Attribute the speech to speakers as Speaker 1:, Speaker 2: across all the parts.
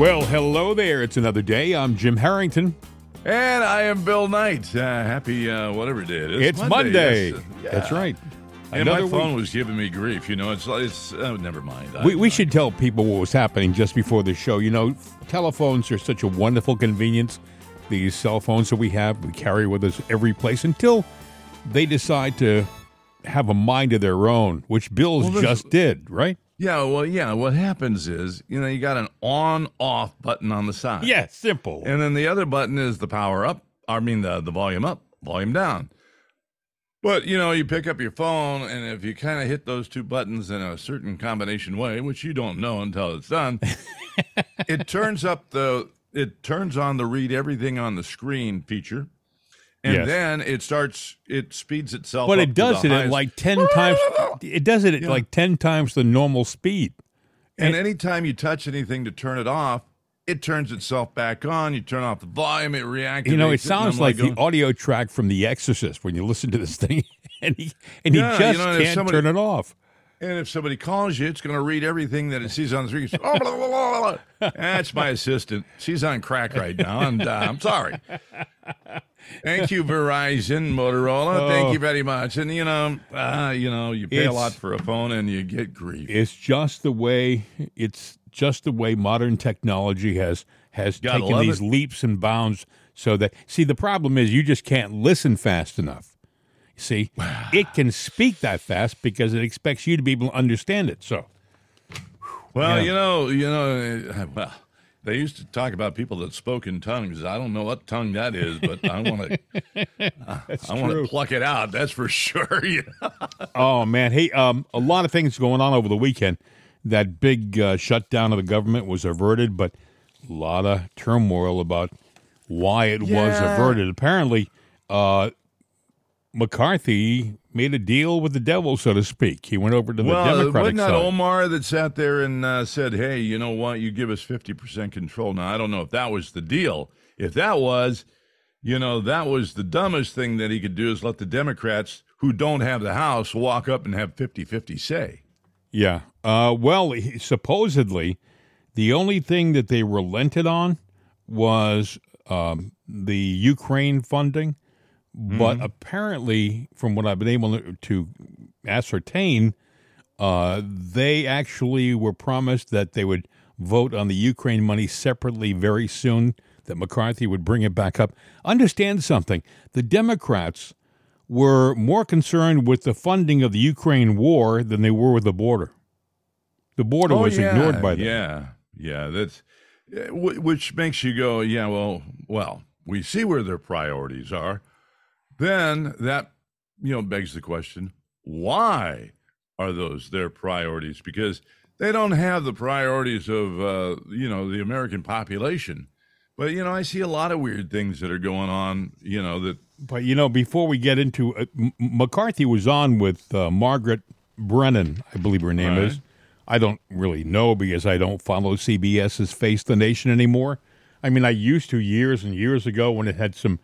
Speaker 1: Well, hello there. It's another day. I'm Jim Harrington.
Speaker 2: And I am Bill Knight. Uh, happy uh, whatever day it is.
Speaker 1: It's Monday.
Speaker 2: Yes. Yeah.
Speaker 1: That's right.
Speaker 2: And my phone
Speaker 1: week.
Speaker 2: was giving me grief. You know, it's it's uh, never mind. I-
Speaker 1: We, we should tell people what was happening just before the show. You know, telephones are such a wonderful convenience. These cell phones that we have, we carry with us every place until they decide to have a mind of their own, which Bill's
Speaker 2: Well,
Speaker 1: just did, right?
Speaker 2: Yeah, well, yeah. What happens is, you know, you got an on-off button on the side.
Speaker 1: Yeah, simple.
Speaker 2: And then the other button is the power up. I mean, the the volume up, volume down. But you know, you pick up your phone, and if you kind of hit those two buttons in a certain combination way, which you don't know until it's done, it turns up the it turns on the read everything on the screen feature, and
Speaker 1: Yes.
Speaker 2: then it starts it speeds itself. Up.
Speaker 1: But
Speaker 2: it
Speaker 1: does it at like 10 times. It does it at
Speaker 2: Yeah.
Speaker 1: like 10 times the normal speed.
Speaker 2: And anytime you touch anything to turn it off, it turns itself back on. You turn off the volume, it reacts.
Speaker 1: You know, it sounds like
Speaker 2: going,
Speaker 1: the audio track from The Exorcist when you listen to this thing, and he and he
Speaker 2: Yeah, you
Speaker 1: just
Speaker 2: know,
Speaker 1: can't
Speaker 2: somebody-
Speaker 1: turn it off.
Speaker 2: And if somebody calls you, it's going to read everything that it sees on the screen. Oh, blah, blah, blah. That's my assistant. She's on crack right now, and uh, I'm sorry. Thank you, Verizon, Motorola.
Speaker 1: Oh.
Speaker 2: Thank you very much. And you know, uh, you know, you pay a lot for a phone, and you get grief.
Speaker 1: It's just the way it's just the way modern technology has has
Speaker 2: Gotta
Speaker 1: taken these
Speaker 2: it.
Speaker 1: leaps and bounds. So that see, the problem is you just can't listen fast enough. See, it can speak that fast because it expects you to be able to understand it. So
Speaker 2: Well,
Speaker 1: Yeah.
Speaker 2: you know, you know, uh, well, they used to talk about people that spoke in tongues. I don't know what tongue that is, but I want to, I want to pluck it out. That's for sure.
Speaker 1: Oh man, hey, um, a lot of things going on over the weekend. That big uh, shutdown of the government was averted, but a lot of turmoil about why it was averted. Apparently, uh, McCarthy made a deal with the devil, so to speak. He went over to the
Speaker 2: Well,
Speaker 1: Democratic
Speaker 2: wasn't that
Speaker 1: side.
Speaker 2: Omar that sat there and uh, said, "Hey, you know what? You give us fifty percent control." Now, I don't know if that was the deal. If that was, you know, that was the dumbest thing that he could do is let the Democrats who don't have the House walk up and have 50-50 say.
Speaker 1: Yeah. Uh, well, he, supposedly, the only thing that they relented on was um, the Ukraine funding. But apparently, from what I've been able to- ascertain, uh, they actually were promised that they would vote on the Ukraine money separately very soon, that McCarthy would bring it back up. Understand something the Democrats were more concerned with the funding of the Ukraine war than they were with the border. The border was
Speaker 2: Oh, yeah,
Speaker 1: ignored by them.
Speaker 2: Yeah, yeah. That's uh, which makes you go, yeah. Well, well, we see where their priorities are. Then that you know begs the question: Why are those their priorities? Because they don't have the priorities of uh, you know the American population. But you know, I see a lot of weird things that are going on. You know that
Speaker 1: But you know, before we get into uh, M- McCarthy was on with uh, Margaret Brennan, I believe her name
Speaker 2: Right.
Speaker 1: is. I don't really know because I don't follow CBS's Face the Nation anymore. I mean, I used to years and years ago when it had some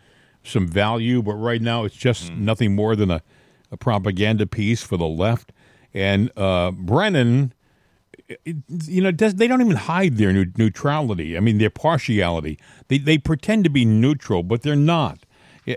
Speaker 1: some value, but right now it's just nothing more than a, a propaganda piece for the left. And uh, Brennan, it- you know, does, they don't even hide their neu- neutrality. I mean, their partiality. They they pretend to be neutral, but they're not.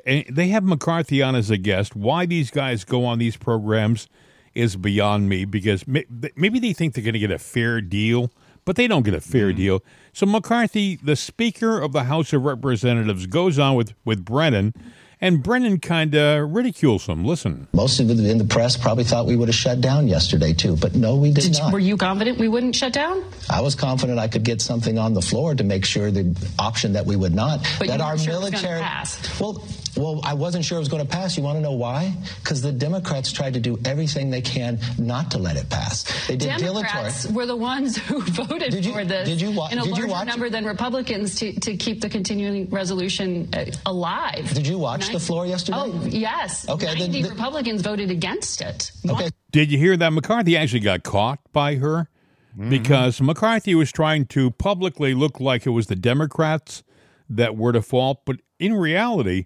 Speaker 1: And They have McCarthy on as a guest. Why these guys go on these programs is beyond me because may- maybe they think they're going to get a fair deal, but they don't get a fair mm-hmm. deal. So McCarthy, the Speaker of the House of Representatives, goes on with with Brennan, and Brennan kind of ridicules him. Listen.
Speaker 3: Most of it in the press probably thought we would have shut down yesterday too, but no, we did,
Speaker 4: Did,
Speaker 3: not.
Speaker 4: were you confident we wouldn't shut down?
Speaker 3: I was confident I could get something on the floor to make sure the option that we would not.
Speaker 4: But
Speaker 3: that our
Speaker 4: sure it was gonna
Speaker 3: military.
Speaker 4: pass.
Speaker 3: Well, well, I wasn't sure it was going to pass. You want to know why? Because the Democrats tried to do everything they can not to let it pass. They did
Speaker 4: Democrats
Speaker 3: dilatory.
Speaker 4: were the ones who voted
Speaker 3: Did you-
Speaker 4: for this
Speaker 3: did you wa-
Speaker 4: in a
Speaker 3: did you
Speaker 4: larger
Speaker 3: watch-
Speaker 4: number than Republicans to, to keep the continuing resolution uh, alive.
Speaker 3: Did you watch the floor yesterday?
Speaker 4: Oh, yes.
Speaker 3: Okay, then-
Speaker 4: 90
Speaker 3: then-
Speaker 4: Republicans voted against it.
Speaker 3: Okay.
Speaker 1: Did you hear that McCarthy actually got caught by her? Because McCarthy was trying to publicly look like it was the Democrats that were to fault, but in reality,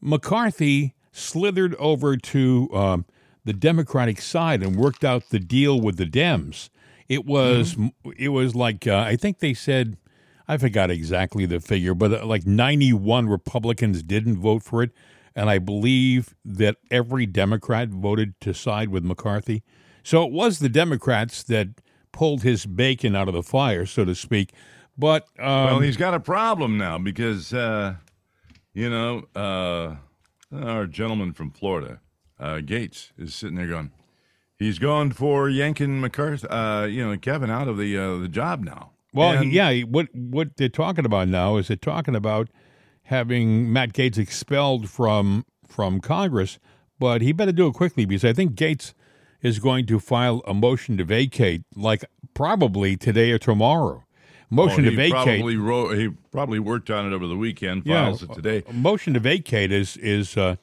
Speaker 1: McCarthy slithered over to um, the Democratic side and worked out the deal with the Dems. It was it was like uh, I think they said I forgot exactly the figure, but uh, like 91 Republicans didn't vote for it. And I believe that every Democrat voted to side with McCarthy. So it was the Democrats that pulled his bacon out of the fire, so to speak. But um,
Speaker 2: well, he's got a problem now because, uh, you know, uh, our gentleman from Florida, uh, Gaetz, is sitting there going, he's going for yanking McCarthy, uh, you know, Kevin out of the uh, the job now.
Speaker 1: Well,
Speaker 2: And-
Speaker 1: yeah, what what they're talking about now is they're talking about having Matt Gaetz expelled from from Congress, but he better do it quickly because I think Gaetz is going to file a motion to vacate, like probably today or tomorrow. Motion
Speaker 2: Oh,
Speaker 1: to vacate.
Speaker 2: Probably wrote, he probably worked on it over the weekend. Files it today.
Speaker 1: A motion to vacate is is uh,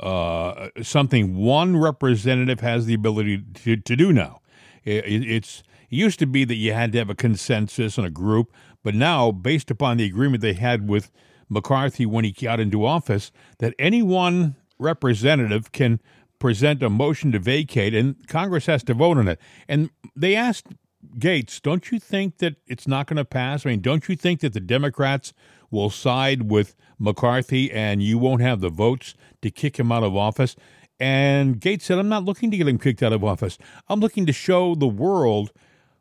Speaker 1: uh, something one representative has the ability to, to do now. It, it- it's it used to be that you had to have a consensus and a group, but now, based upon the agreement they had with McCarthy when he got into office, that any one representative can present a motion to vacate, and Congress has to vote on it. And they asked Gaetz, don't you think that it's not going to pass? I mean, don't you think that the Democrats will side with McCarthy and you won't have the votes to kick him out of office? And Gaetz said, I'm not looking to get him kicked out of office. I'm looking to show the world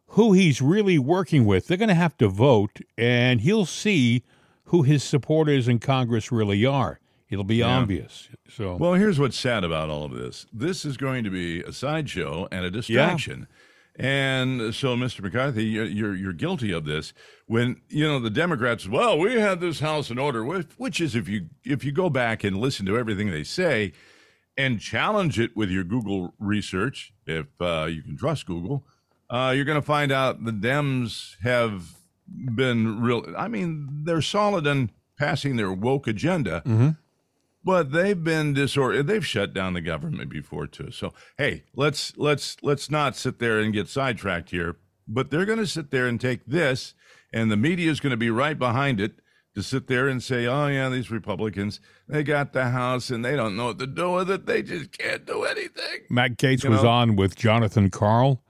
Speaker 1: who he's really working with. They're going to have to vote, and he'll see who his supporters in Congress really are. It'll be obvious. So,
Speaker 2: Well, here's what's sad about all of this. This is going to be a sideshow and a distraction. And so, Mr. McCarthy, you're, you're guilty of this. When you know the Democrats, well, we had this House in order, which, is if you if you go back and listen to everything they say, and challenge it with your Google research, if uh, you can trust Google, uh, you're going to find out the Dems have been real. I mean, they're solid in passing their woke agenda, but they've been disorder. They've shut down the government before too. So hey, let's let's let's not sit there and get sidetracked here. But they're going to sit there and take this, and the media is going to be right behind it to sit there and say, "Oh yeah, these Republicans, they got the House and they don't know what to do with it. They just can't do anything."
Speaker 1: Matt
Speaker 2: Gaetz
Speaker 1: was
Speaker 2: know?
Speaker 1: on with Jonathan Karl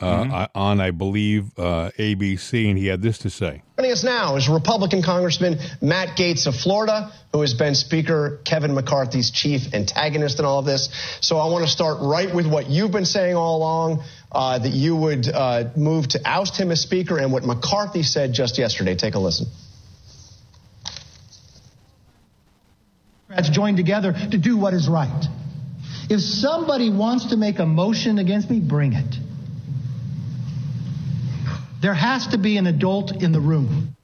Speaker 1: uh,
Speaker 2: Mm-hmm.
Speaker 1: On, I believe, uh, ABC, and he had this to say.
Speaker 5: Joining us now is Republican Congressman Matt Gaetz of Florida, who has been Speaker Kevin McCarthy's chief antagonist in all of this. So I want to start right with what you've been saying all along, uh, that you would uh, move to oust him as Speaker, and what McCarthy said just yesterday. Take a listen.
Speaker 6: Democrats join together to do what is right. If somebody wants to make a motion against me, bring it. There has to be an adult in the room.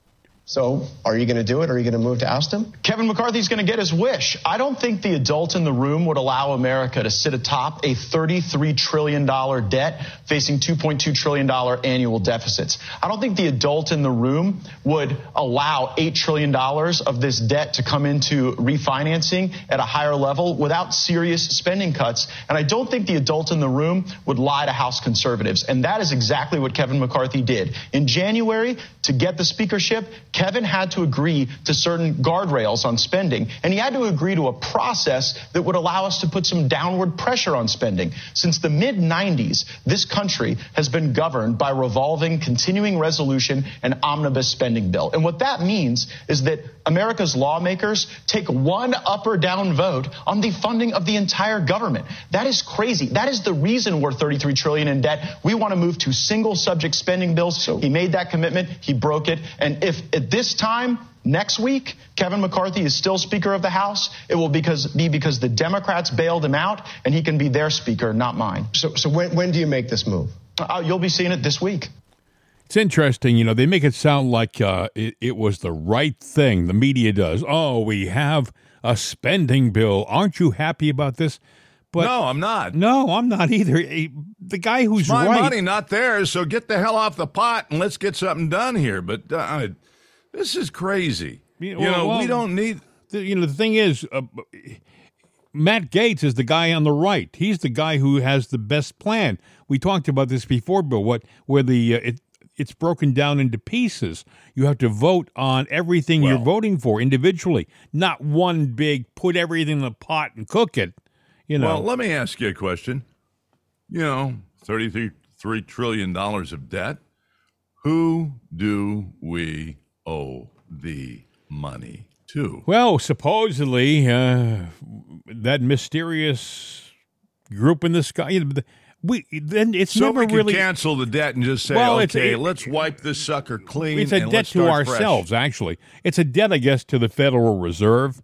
Speaker 5: So are you going to do it? Are you going to move to oust him?
Speaker 7: Kevin McCarthy's going to get his wish. I don't think the adult in the room would allow America to sit atop a $33 trillion debt facing $2.2 trillion annual deficits. I don't think the adult in the room would allow $8 trillion of this debt to come into refinancing at a higher level without serious spending cuts. And I don't think the adult in the room would lie to House conservatives. And that is exactly what Kevin McCarthy did. In January, to get the speakership, Kevin had to agree to certain guardrails on spending, and he had to agree to a process that would allow us to put some downward pressure on spending. Since the mid 90s, this country has been governed by revolving continuing resolution and omnibus spending bill. And what that means is that America's lawmakers take one up or down vote on the funding of the entire government. That is crazy. That is the reason we're 33 trillion in debt. We want to move to single subject spending bills. he made that commitment. He broke it. And if at this time next week Kevin McCarthy is still Speaker of the House, it will because, be because the Democrats bailed him out, and he can be their Speaker, not mine.
Speaker 5: So, so when, when do you make this move?
Speaker 7: Uh, you'll be seeing it this week.
Speaker 1: It's interesting, you know, they make it sound like uh, it, it was the right thing. The media does. Oh, we have a spending bill. Aren't you happy about this? But
Speaker 2: no, I'm not.
Speaker 1: no, I'm not either. The guy who's
Speaker 2: My
Speaker 1: right.
Speaker 2: money, not theirs. So get the hell off the pot and let's get something done here. But uh, this is crazy. You
Speaker 1: well-
Speaker 2: know,
Speaker 1: well-
Speaker 2: we don't need.
Speaker 1: the, you know the thing is uh, Matt Gaetz is the guy on the right. He's the guy who has the best plan. We talked about this before, Bill. What where the uh, it it's broken down into pieces. You have to vote on everything you're voting for individually, not one big put everything in the pot and cook it. You know,
Speaker 2: Well, let me ask you a question. You know, thirty-three three trillion dollars of debt. Who do we owe the money to?
Speaker 1: Well, supposedly, uh, that mysterious group in the sky. You know, the- we then it's
Speaker 2: So
Speaker 1: never
Speaker 2: we can
Speaker 1: really.
Speaker 2: cancel the debt and just say,
Speaker 1: Well,
Speaker 2: okay,
Speaker 1: it-
Speaker 2: let's wipe this sucker clean.
Speaker 1: It's a
Speaker 2: and
Speaker 1: debt to
Speaker 2: start fresh."
Speaker 1: ourselves. Actually, it's a debt, I guess, to the Federal Reserve.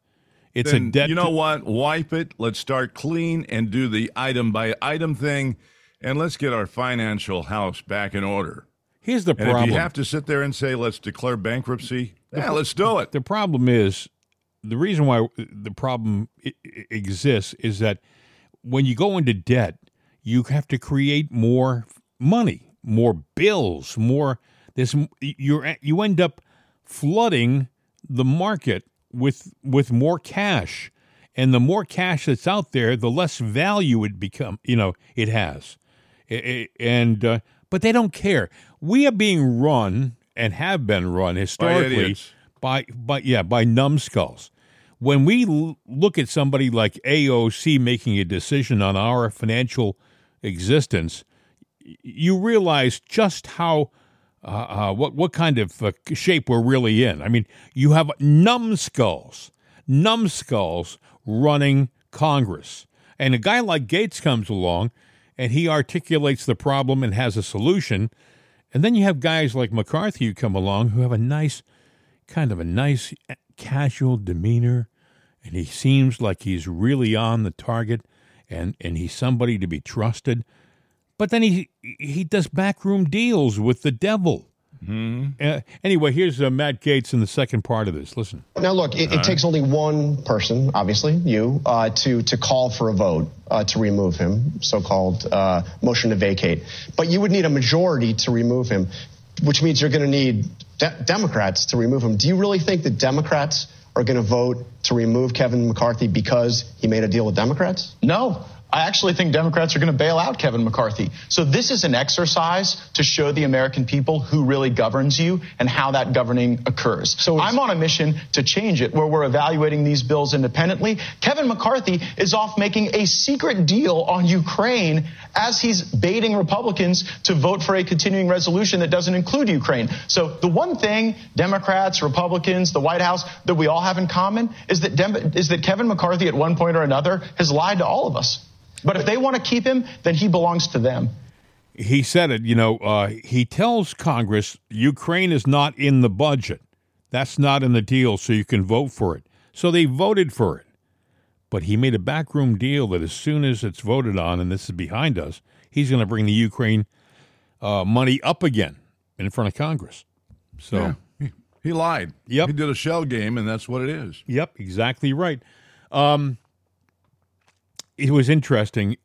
Speaker 1: It's
Speaker 2: Then,
Speaker 1: a debt.
Speaker 2: you know
Speaker 1: to,
Speaker 2: what? Wipe it. Let's start clean and do the item by item thing, and let's get our financial house back in order.
Speaker 1: Here's the
Speaker 2: And
Speaker 1: problem.
Speaker 2: if you have to sit there and say, let's declare bankruptcy, yeah, let's do it.
Speaker 1: the problem is the reason why the problem exists is that when you go into debt, you have to create more money, more bills, more. This you you end up flooding the market with with more cash, and the more cash that's out there, the less value it become. You know it has, I- I- and uh, but they don't care. We are being run and have been run historically
Speaker 2: idiots.
Speaker 1: by by yeah by numbskulls. When we l- look at somebody like AOC making a decision on our financial existence, y- you realize just how uh, uh, what what kind of uh, shape we're really in. I mean, you have numbskulls, numbskulls running Congress, and a guy like Gaetz comes along, and he articulates the problem and has a solution, and then you have guys like McCarthy who come along who have a nice, kind of a nice eh, casual demeanor, and he seems like he's really on the target, and and he's somebody to be trusted. But then he he does backroom deals with the devil. Uh, anyway, here's uh, Matt Gaetz in the second part of this. Listen.
Speaker 5: Now, look, it, it takes only one person, obviously you, uh, to to call for a vote uh, to remove him, so-called uh, motion to vacate. But you would need a majority to remove him, which means you're going to need de- Democrats to remove him. Do you really think that Democrats are going to vote to remove Kevin McCarthy because he made a deal with Democrats?
Speaker 7: No. I actually think Democrats are going to bail out Kevin McCarthy. So this is an exercise to show the American people who really governs you and how that governing occurs. So I'm on a mission to change it where we're evaluating these bills independently. Kevin McCarthy is off making a secret deal on Ukraine as he's baiting Republicans to vote for a continuing resolution that doesn't include Ukraine. So the one thing Democrats, Republicans, the White House that we all have in common is that Dem- is that Kevin McCarthy at one point or another has lied to all of us. But if they want to keep him, then he belongs to them.
Speaker 1: he said it, you know, uh, he tells Congress Ukraine is not in the budget. That's not in the deal, so you can vote for it. So they voted for it. But he made a backroom deal that as soon as it's voted on, and this is behind us, he's going to bring the Ukraine uh, money up again in front of Congress. So,
Speaker 2: Yeah. He, he lied.
Speaker 1: Yep.
Speaker 2: He did a shell game, and that's what it is.
Speaker 1: Yep, exactly right. Um, it was interesting.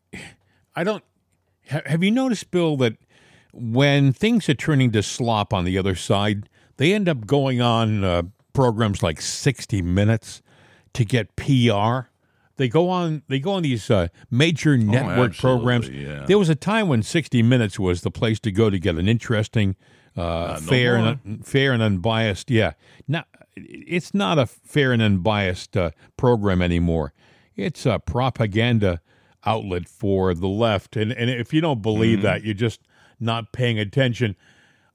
Speaker 1: I don't. Have you noticed, Bill, that when things are turning to slop on the other side, they end up going on uh, programs like 60 Minutes to get PR. They go on. They go on these uh, major network programs.
Speaker 2: Oh, absolutely, yeah.
Speaker 1: There was a time when 60 Minutes was the place to go to get an interesting, uh,
Speaker 2: no
Speaker 1: fair
Speaker 2: more.
Speaker 1: and fair and unbiased. Yeah, not it's not a fair and unbiased uh, program anymore. It's a propaganda outlet for the left, and and if you don't believe
Speaker 2: Mm-hmm.
Speaker 1: that, you're just not paying attention.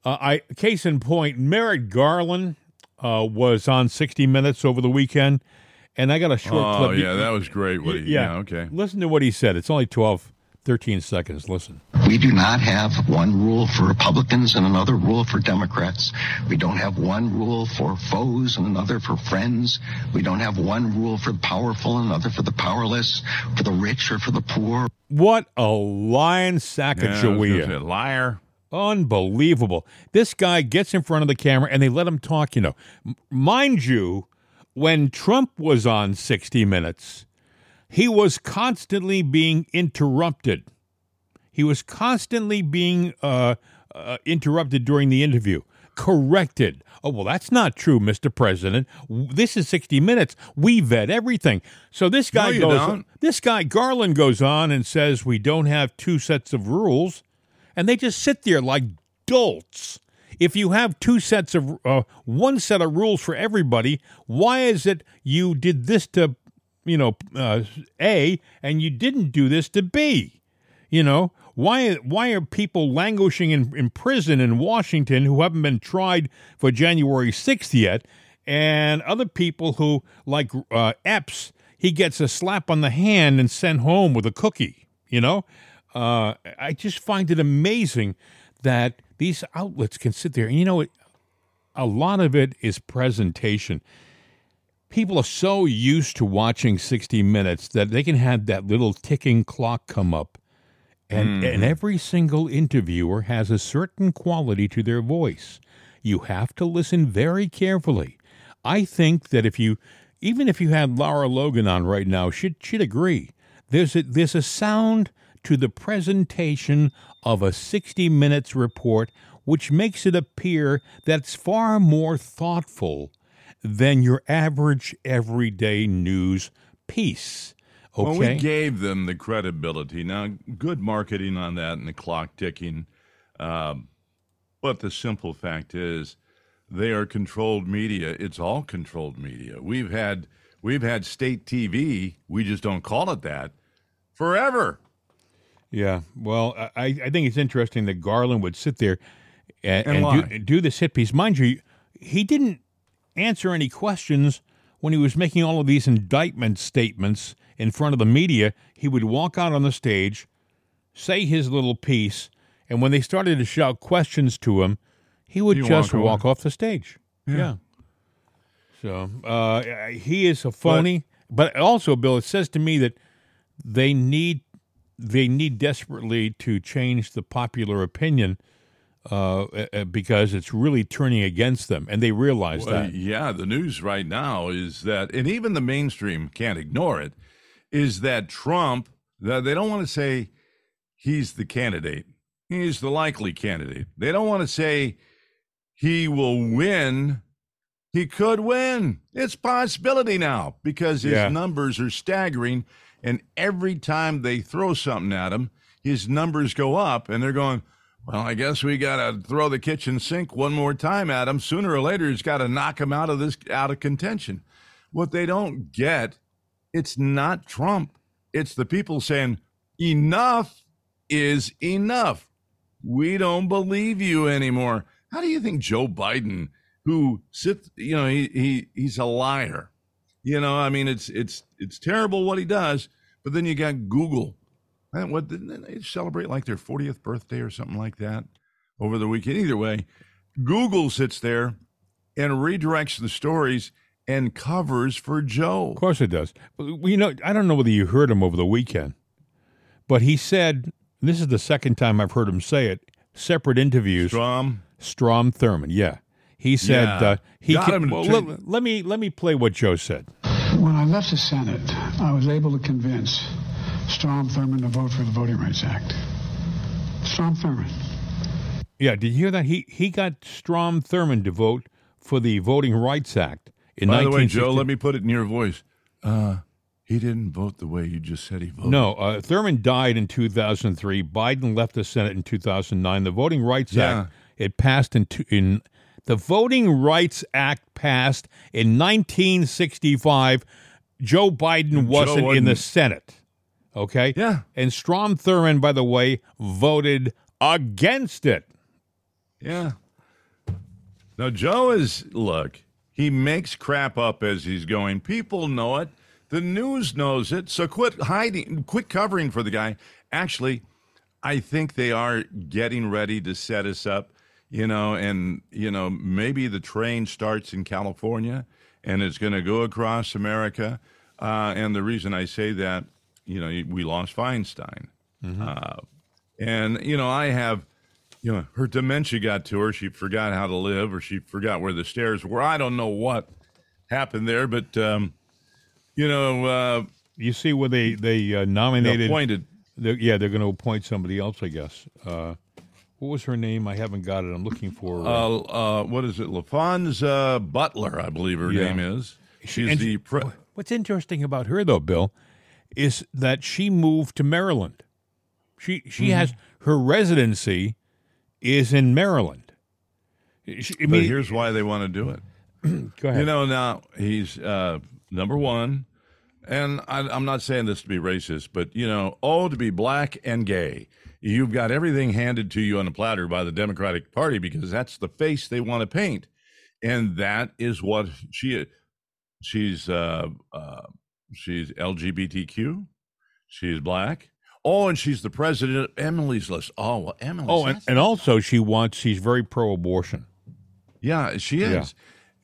Speaker 1: Uh, I case in point, Merrick Garland uh, was on 60 Minutes over the weekend, and I got a short
Speaker 2: Oh,
Speaker 1: clip.
Speaker 2: Oh, yeah, that was great. What he, yeah. okay.
Speaker 1: Listen to what he said. It's only 12, 13 seconds. Listen.
Speaker 8: We do not have one rule for Republicans and another rule for Democrats. We don't have one rule for foes and another for friends. We don't have one rule for the powerful and another for the powerless, for the rich or for the poor.
Speaker 1: What a lion
Speaker 2: Yeah, I was say, liar.
Speaker 1: Unbelievable. This guy gets in front of the camera and they let him talk, you know. M- Mind you, when Trump was on 60 Minutes, he was constantly being interrupted. He was constantly being uh, uh, interrupted during the interview, corrected. Oh, well, that's not true, Mr. President. This is 60 Minutes. We vet everything. So this guy
Speaker 2: No,
Speaker 1: goes,
Speaker 2: don't.
Speaker 1: this guy Garland goes on and says, We don't have two sets of rules. And they just sit there like dolts. If you have two sets of, uh, one set of rules for everybody, why is it you did this to, you know, uh, A and you didn't do this to B? You know, Why why are people languishing in, in prison in Washington who haven't been tried for January 6th yet? And other people who, like uh, Epps, he gets a slap on the hand and sent home with a cookie. You know, uh, I just find it amazing that these outlets can sit there. And you know, a lot of it is presentation. People are so used to watching 60 Minutes that they can have that little ticking clock come up. And, hmm. and every single interviewer has a certain quality to their voice. You have to listen very carefully. I think that if you, even if you had Laura Logan on right now, she'd, she'd agree. There's a, there's a sound to the presentation of a 60 Minutes report which makes it appear that's far more thoughtful than your average everyday news piece. Okay.
Speaker 2: Well, we gave them the credibility. Now, good marketing on that and the clock ticking. Um, but the simple fact is, they are controlled media. It's all controlled media. We've had we've had state TV. We just don't call it that forever.
Speaker 1: Yeah. Well, I, I think it's interesting that Garland would sit there and,
Speaker 2: And
Speaker 1: and do, do this hit piece. Mind you, he didn't answer any questions when he was making all of these indictment statements in front of the media. He would walk out on the stage, say his little piece, and when they started to shout questions to him, he would
Speaker 2: He'd
Speaker 1: just
Speaker 2: walk
Speaker 1: walk, off the stage. Yeah. So uh, he is a phony. But, also, Bill, it says to me that they need they need desperately to change the popular opinion uh, because it's really turning against them, and they realize
Speaker 2: Well,
Speaker 1: that.
Speaker 2: yeah, the news right now is that, and even the mainstream can't ignore it, is that Trump, that they don't want to say he's the candidate, he's the likely candidate. They don't want to say he will win. He could win. It's possibility now because his
Speaker 1: Yeah.
Speaker 2: numbers are staggering. And every time they throw something at him, his numbers go up, and they're going, well, I guess we got to throw the kitchen sink one more time at him. Sooner or later, he's got to knock him out of this out of contention. What they don't get, it's not Trump. It's the people saying enough is enough. We don't believe you anymore. How do you think Joe Biden, who sits, you know, he, he he's a liar. You know, I mean, it's it's it's terrible what he does. But then you got Google. And what didn't they celebrate like their 40th birthday or something like that over the weekend? Either way, Google sits there and redirects the stories and covers for Joe.
Speaker 1: Of course it does. But, You know, I don't know whether you heard him over the weekend, but he said, this is the second time I've heard him say it, separate interviews.
Speaker 2: Strom.
Speaker 1: Strom Thurmond, yeah. He said
Speaker 2: Yeah.
Speaker 1: uh, he
Speaker 2: Got
Speaker 1: can,
Speaker 2: him
Speaker 1: well, let, let me let me play what Joe said.
Speaker 9: When I left the Senate, I was able to convince Strom Thurmond to vote for the Voting Rights Act. Strom Thurmond.
Speaker 1: Yeah, did you hear that? He he got Strom Thurmond to vote for the Voting Rights Act in
Speaker 2: By the way, Joe, let me put it in your voice. Uh, he didn't vote the way you just said he voted.
Speaker 1: No, uh, Thurmond died in 2003. Biden left the Senate in 2009. The Voting Rights
Speaker 2: Yeah.
Speaker 1: Act it passed in two, in the Voting Rights Act passed in 1965. Joe Biden wasn't, in the Senate. Okay.
Speaker 2: Yeah.
Speaker 1: And Strom Thurmond, by the way, voted against it.
Speaker 2: Yeah. Now, Joe is, look, he makes crap up as he's going. People know it. The news knows it. So quit hiding, quit covering for the guy. Actually, I think they are getting ready to set us up, you know, and, you know, maybe the train starts in California and it's going to go across America. Uh, and the reason I say that, you know, we lost Feinstein. Uh, and, you know, I have, you know, her dementia got to her. She forgot how to live or she forgot where the stairs were. I don't know what happened there, but, um, you know, uh,
Speaker 1: You see where they they uh, nominated.
Speaker 2: appointed.
Speaker 1: they're- yeah, they're going to appoint somebody else, I guess. What was her name? I haven't got it. I'm looking for.
Speaker 2: Uh, uh, what is it? Laphonza Butler, I believe her
Speaker 1: Yeah.
Speaker 2: name is. She's
Speaker 1: And
Speaker 2: the pre-
Speaker 1: What's interesting about her, though, Bill, is that she moved to Maryland. She she
Speaker 2: Mm-hmm.
Speaker 1: has her residency is in Maryland. She, I
Speaker 2: but
Speaker 1: mean,
Speaker 2: here's why they want to do it.
Speaker 1: go ahead.
Speaker 2: You know, now he's uh, number one, and I, I'm not saying this to be racist, but you know, oh, to be black and gay. You've got everything handed to you on a platter by the Democratic Party because that's the face they want to paint, and that is what she she's uh, uh, she's LGBTQ, she's black. Oh, and she's the president of Emily's List. Oh, well, Emily's.
Speaker 1: Oh, and, and also she wants. She's very pro-abortion.
Speaker 2: Yeah, she is.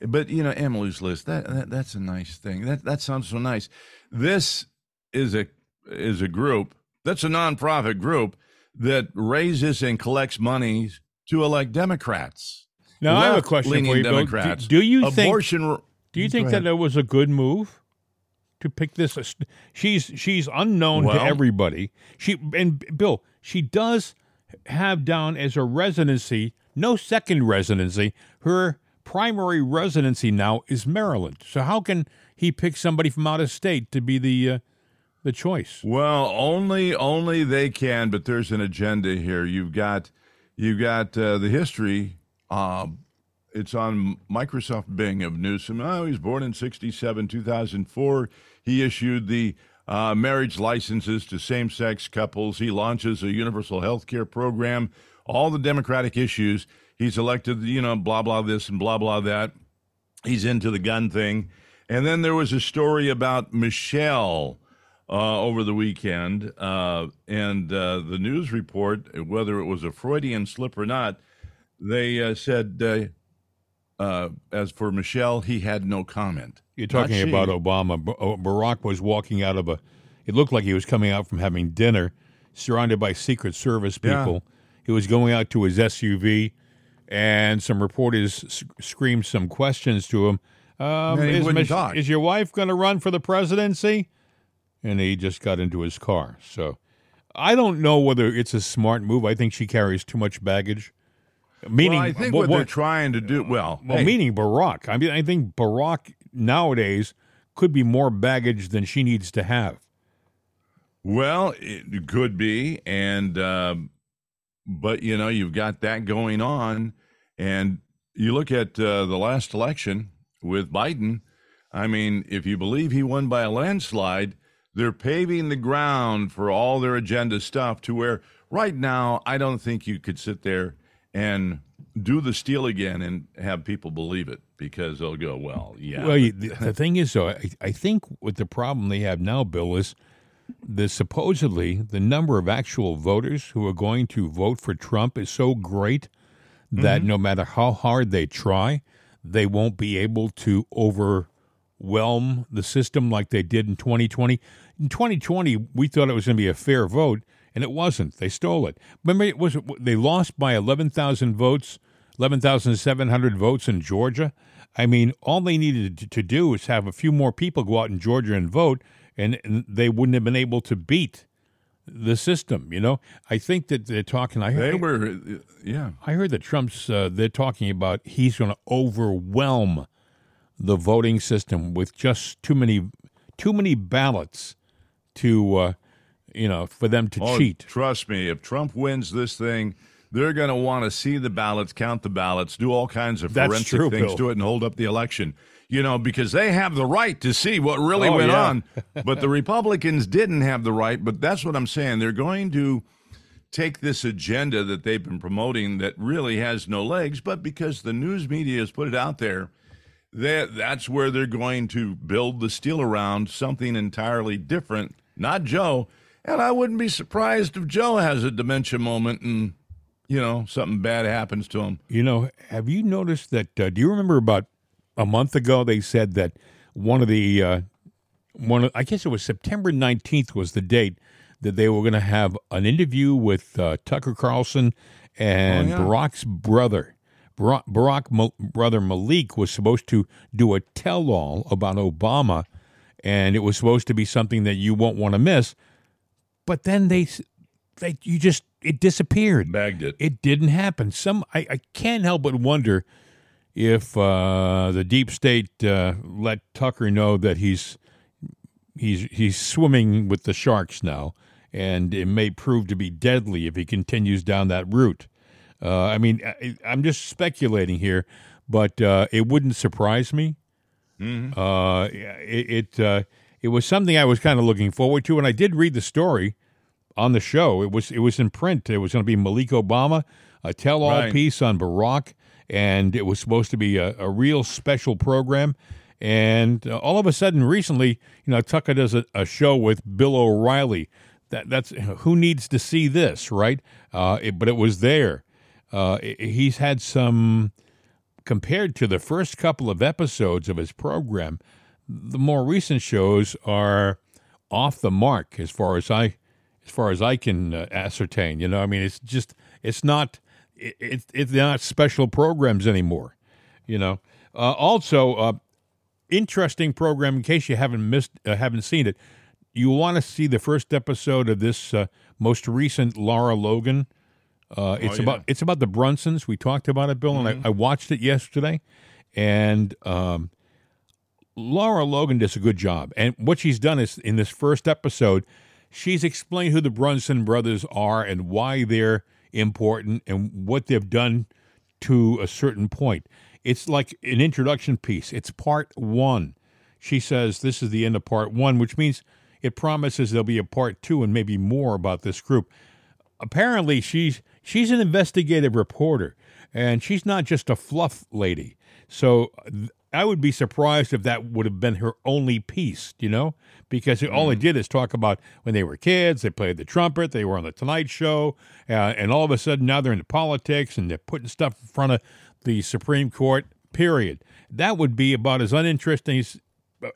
Speaker 2: Yeah. But you know, Emily's List. That, that that's a nice thing. That that sounds so nice. This is a is a group that's a nonprofit group that raises and collects money to elect Democrats.
Speaker 1: Now I have a question for you, Democrats. Do, do you
Speaker 2: abortion,
Speaker 1: think? Do you think that it was a good move to pick this? She's she's unknown well, to everybody. She and Bill, she does have down as a residency, no second residency. Her primary residency now is Maryland. So how can he pick somebody from out of state to be the uh, the choice?
Speaker 2: Well, only only they can. But there's an agenda here. You've got you've got uh, the history. Uh, it's on Microsoft Bing of Newsom. Oh, he was born in 67, 2004. He issued the uh, marriage licenses to same sex couples. He launches a universal health care program. All the Democratic issues. He's elected, you know, blah, blah, this and blah, blah, that. He's into the gun thing. And then there was a story about Michelle uh, over the weekend. Uh, and uh, the news report, whether it was a Freudian slip or not, they uh, said uh, uh, as for Michelle, he had no comment.
Speaker 1: You're talking about Obama. Barack was walking out of a. It looked like he was coming out from having dinner, surrounded by Secret Service people. Yeah. He was going out to his SUV, and some reporters screamed some questions to him. Um, is, Mich- is your wife going to run for the presidency? And he just got into his car. So I don't know whether it's a smart move. I think she carries too much baggage. Meaning,
Speaker 2: well, I think what, what, they're trying to do. Well,
Speaker 1: well, hey. meaning Barack. I mean, I think Barack nowadays could be more baggage than she needs to have.
Speaker 2: Well, it could be, and um, but you know, you've got that going on, and you look at uh, the last election with Biden. I mean, if you believe he won by a landslide, they're paving the ground for all their agenda stuff to where right now I don't think you could sit there and do the steal again and have people believe it because they'll go, well, yeah.
Speaker 1: Well, the, the thing is, though, I, I think what the problem they have now, Bill, is the supposedly the number of actual voters who are going to vote for Trump is so great that mm-hmm. no matter how hard they try, they won't be able to overwhelm the system like they did in 2020. In 2020, we thought it was going to be a fair vote and it wasn't. They stole it. Remember, it was they lost by eleven thousand votes, eleven thousand seven hundred votes in Georgia. I mean, all they needed to do was have a few more people go out in Georgia and vote, and, and they wouldn't have been able to beat the system. You know, I think that they're talking. I
Speaker 2: heard, they were, yeah.
Speaker 1: I heard that Trump's. Uh, they're talking about he's going to overwhelm the voting system with just too many, too many ballots to uh, you know, for them to
Speaker 2: oh,
Speaker 1: cheat.
Speaker 2: Trust me, if Trump wins this thing, they're going to want to see the ballots, count the ballots, do all kinds of forensic
Speaker 1: true,
Speaker 2: things
Speaker 1: Bill.
Speaker 2: to it, and hold up the election. You know, because they have the right to see what really
Speaker 1: oh,
Speaker 2: went
Speaker 1: yeah.
Speaker 2: on, but the Republicans didn't have the right. But that's what I'm saying. They're going to take this agenda that they've been promoting that really has no legs, but because the news media has put it out there, that that's where they're going to build the steel around something entirely different. Not Joe and I wouldn't be surprised if Joe has a dementia moment and, you know, something bad happens to him.
Speaker 1: You know, have you noticed that? Uh, do you remember about a month ago they said that one of the, uh, one of, I guess it was September 19th was the date that they were going to have an interview with uh, Tucker Carlson and oh, yeah. Barack's brother. Barack, Barack brother Malik was supposed to do a tell all about Obama, and it was supposed to be something that you won't want to miss but then they they you just it disappeared.
Speaker 2: Bagged it.
Speaker 1: It didn't happen. Some I, I can't help but wonder if uh, the deep state uh, let Tucker know that he's he's he's swimming with the sharks now, and it may prove to be deadly if he continues down that route. Uh, I mean, I, am just speculating here, but uh, it wouldn't surprise me.
Speaker 2: Mm-hmm.
Speaker 1: Uh, it, it uh, it was something I was kind of looking forward to, and I did read the story on the show. It was it was in print. It was going to be Malik Obama, a tell-all
Speaker 2: Right.
Speaker 1: piece on Barack, and it was supposed to be a, a real special program. And uh, all of a sudden, recently, you know, Tucker does a, a show with Bill O'Reilly. That that's who needs to see this, right? Uh, it, but it was there. Uh, i- he's had some compared to the first couple of episodes of his program. The more recent shows are off the mark as far as I as far as I can uh, ascertain. You know, I mean, it's just it's not it, it, it's not special programs anymore. You know, uh, also uh, interesting program. In case you haven't missed uh, haven't seen it, you want to see the first episode of this uh, most recent Laura Logan. Uh, it's
Speaker 2: yeah.
Speaker 1: about it's about the Brunsons. We talked about it, Bill, and I, I watched it yesterday, and um, Laura Logan does a good job. And what she's done is in this first episode, she's explained who the Brunson brothers are and why they're important and what they've done to a certain point. It's like an introduction piece. It's part one. She says this is the end of part one, which means it promises there'll be a part two and maybe more about this group apparently she's she's an investigative reporter and she's not just a fluff lady. So i would be surprised if that would have been her only piece you know? Because all it did is talk about when they were kids they played the trumpet they were on the tonight show uh, and all of a sudden now they're into politics and they're putting stuff in front of the supreme court period. That would be about as uninteresting as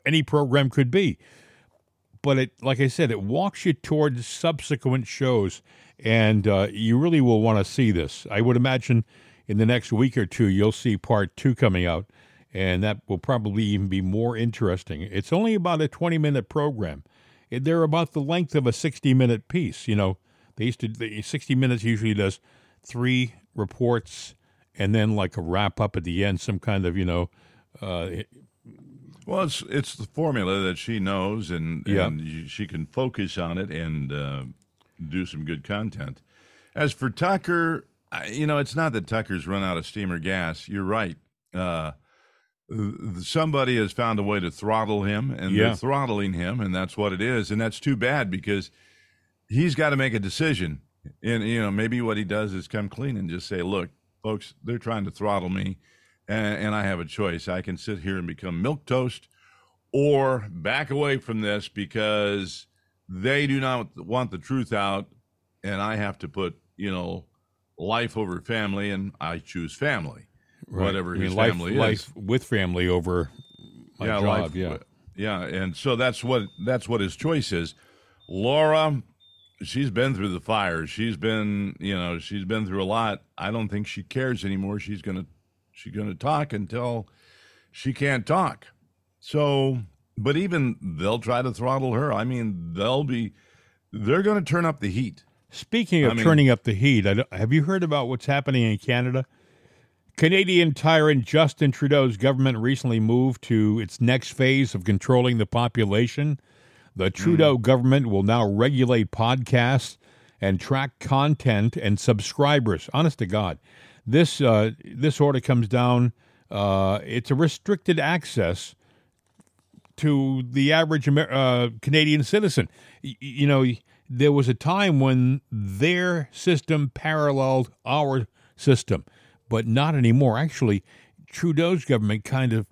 Speaker 1: any program could be. But it, like I said, it walks you towards subsequent shows, and uh, you really will want to see this. I would imagine in the next week or two, you'll see part two coming out, and that will probably even be more interesting. It's only about a 20 minute program. They're about the length of a 60 minute piece. You know, they used to, the 60 minutes usually does three reports and then like a wrap up at the end, some kind of, you know, uh,
Speaker 2: Well, it's it's the formula that she knows, and,
Speaker 1: Yeah.
Speaker 2: and she can focus on it and uh, do some good content. As for Tucker, I, you know, it's not that Tucker's run out of steam or gas. You're right. Uh, somebody has found a way to throttle him, and
Speaker 1: Yeah.
Speaker 2: they're throttling him, and that's what it is. And that's too bad because he's got to make a decision. And you know, maybe what he does is come clean and just say, "Look, folks, they're trying to throttle me, and, and I have a choice. I can sit here and become milk toast, or back away from this because they do not want the truth out, and I have to put you know life over family, and I choose family, whatever
Speaker 1: I mean,
Speaker 2: his
Speaker 1: life,
Speaker 2: family is."
Speaker 1: life with family over my job.
Speaker 2: life-
Speaker 1: yeah.
Speaker 2: yeah, and so that's what that's what his choice is. Laura, she's been through the fire. She's been, you know, she's been through a lot. I don't think she cares anymore. She's gonna she's gonna talk until she can't talk. So, but even they'll try to throttle her. I mean, they'll be they're going to turn up the heat.
Speaker 1: Speaking of
Speaker 2: I mean-
Speaker 1: turning up the heat, have you heard about what's happening in Canada? Canadian tyrant Justin Trudeau's government recently moved to its next phase of controlling the population. The Trudeau government will now regulate podcasts and track content and subscribers. Honest to God, this uh, this order comes down. Uh, it's a restricted access to the average Amer- uh, Canadian citizen. Y- you know, there was a time when their system paralleled our system, but not anymore. Actually, Trudeau's government kind of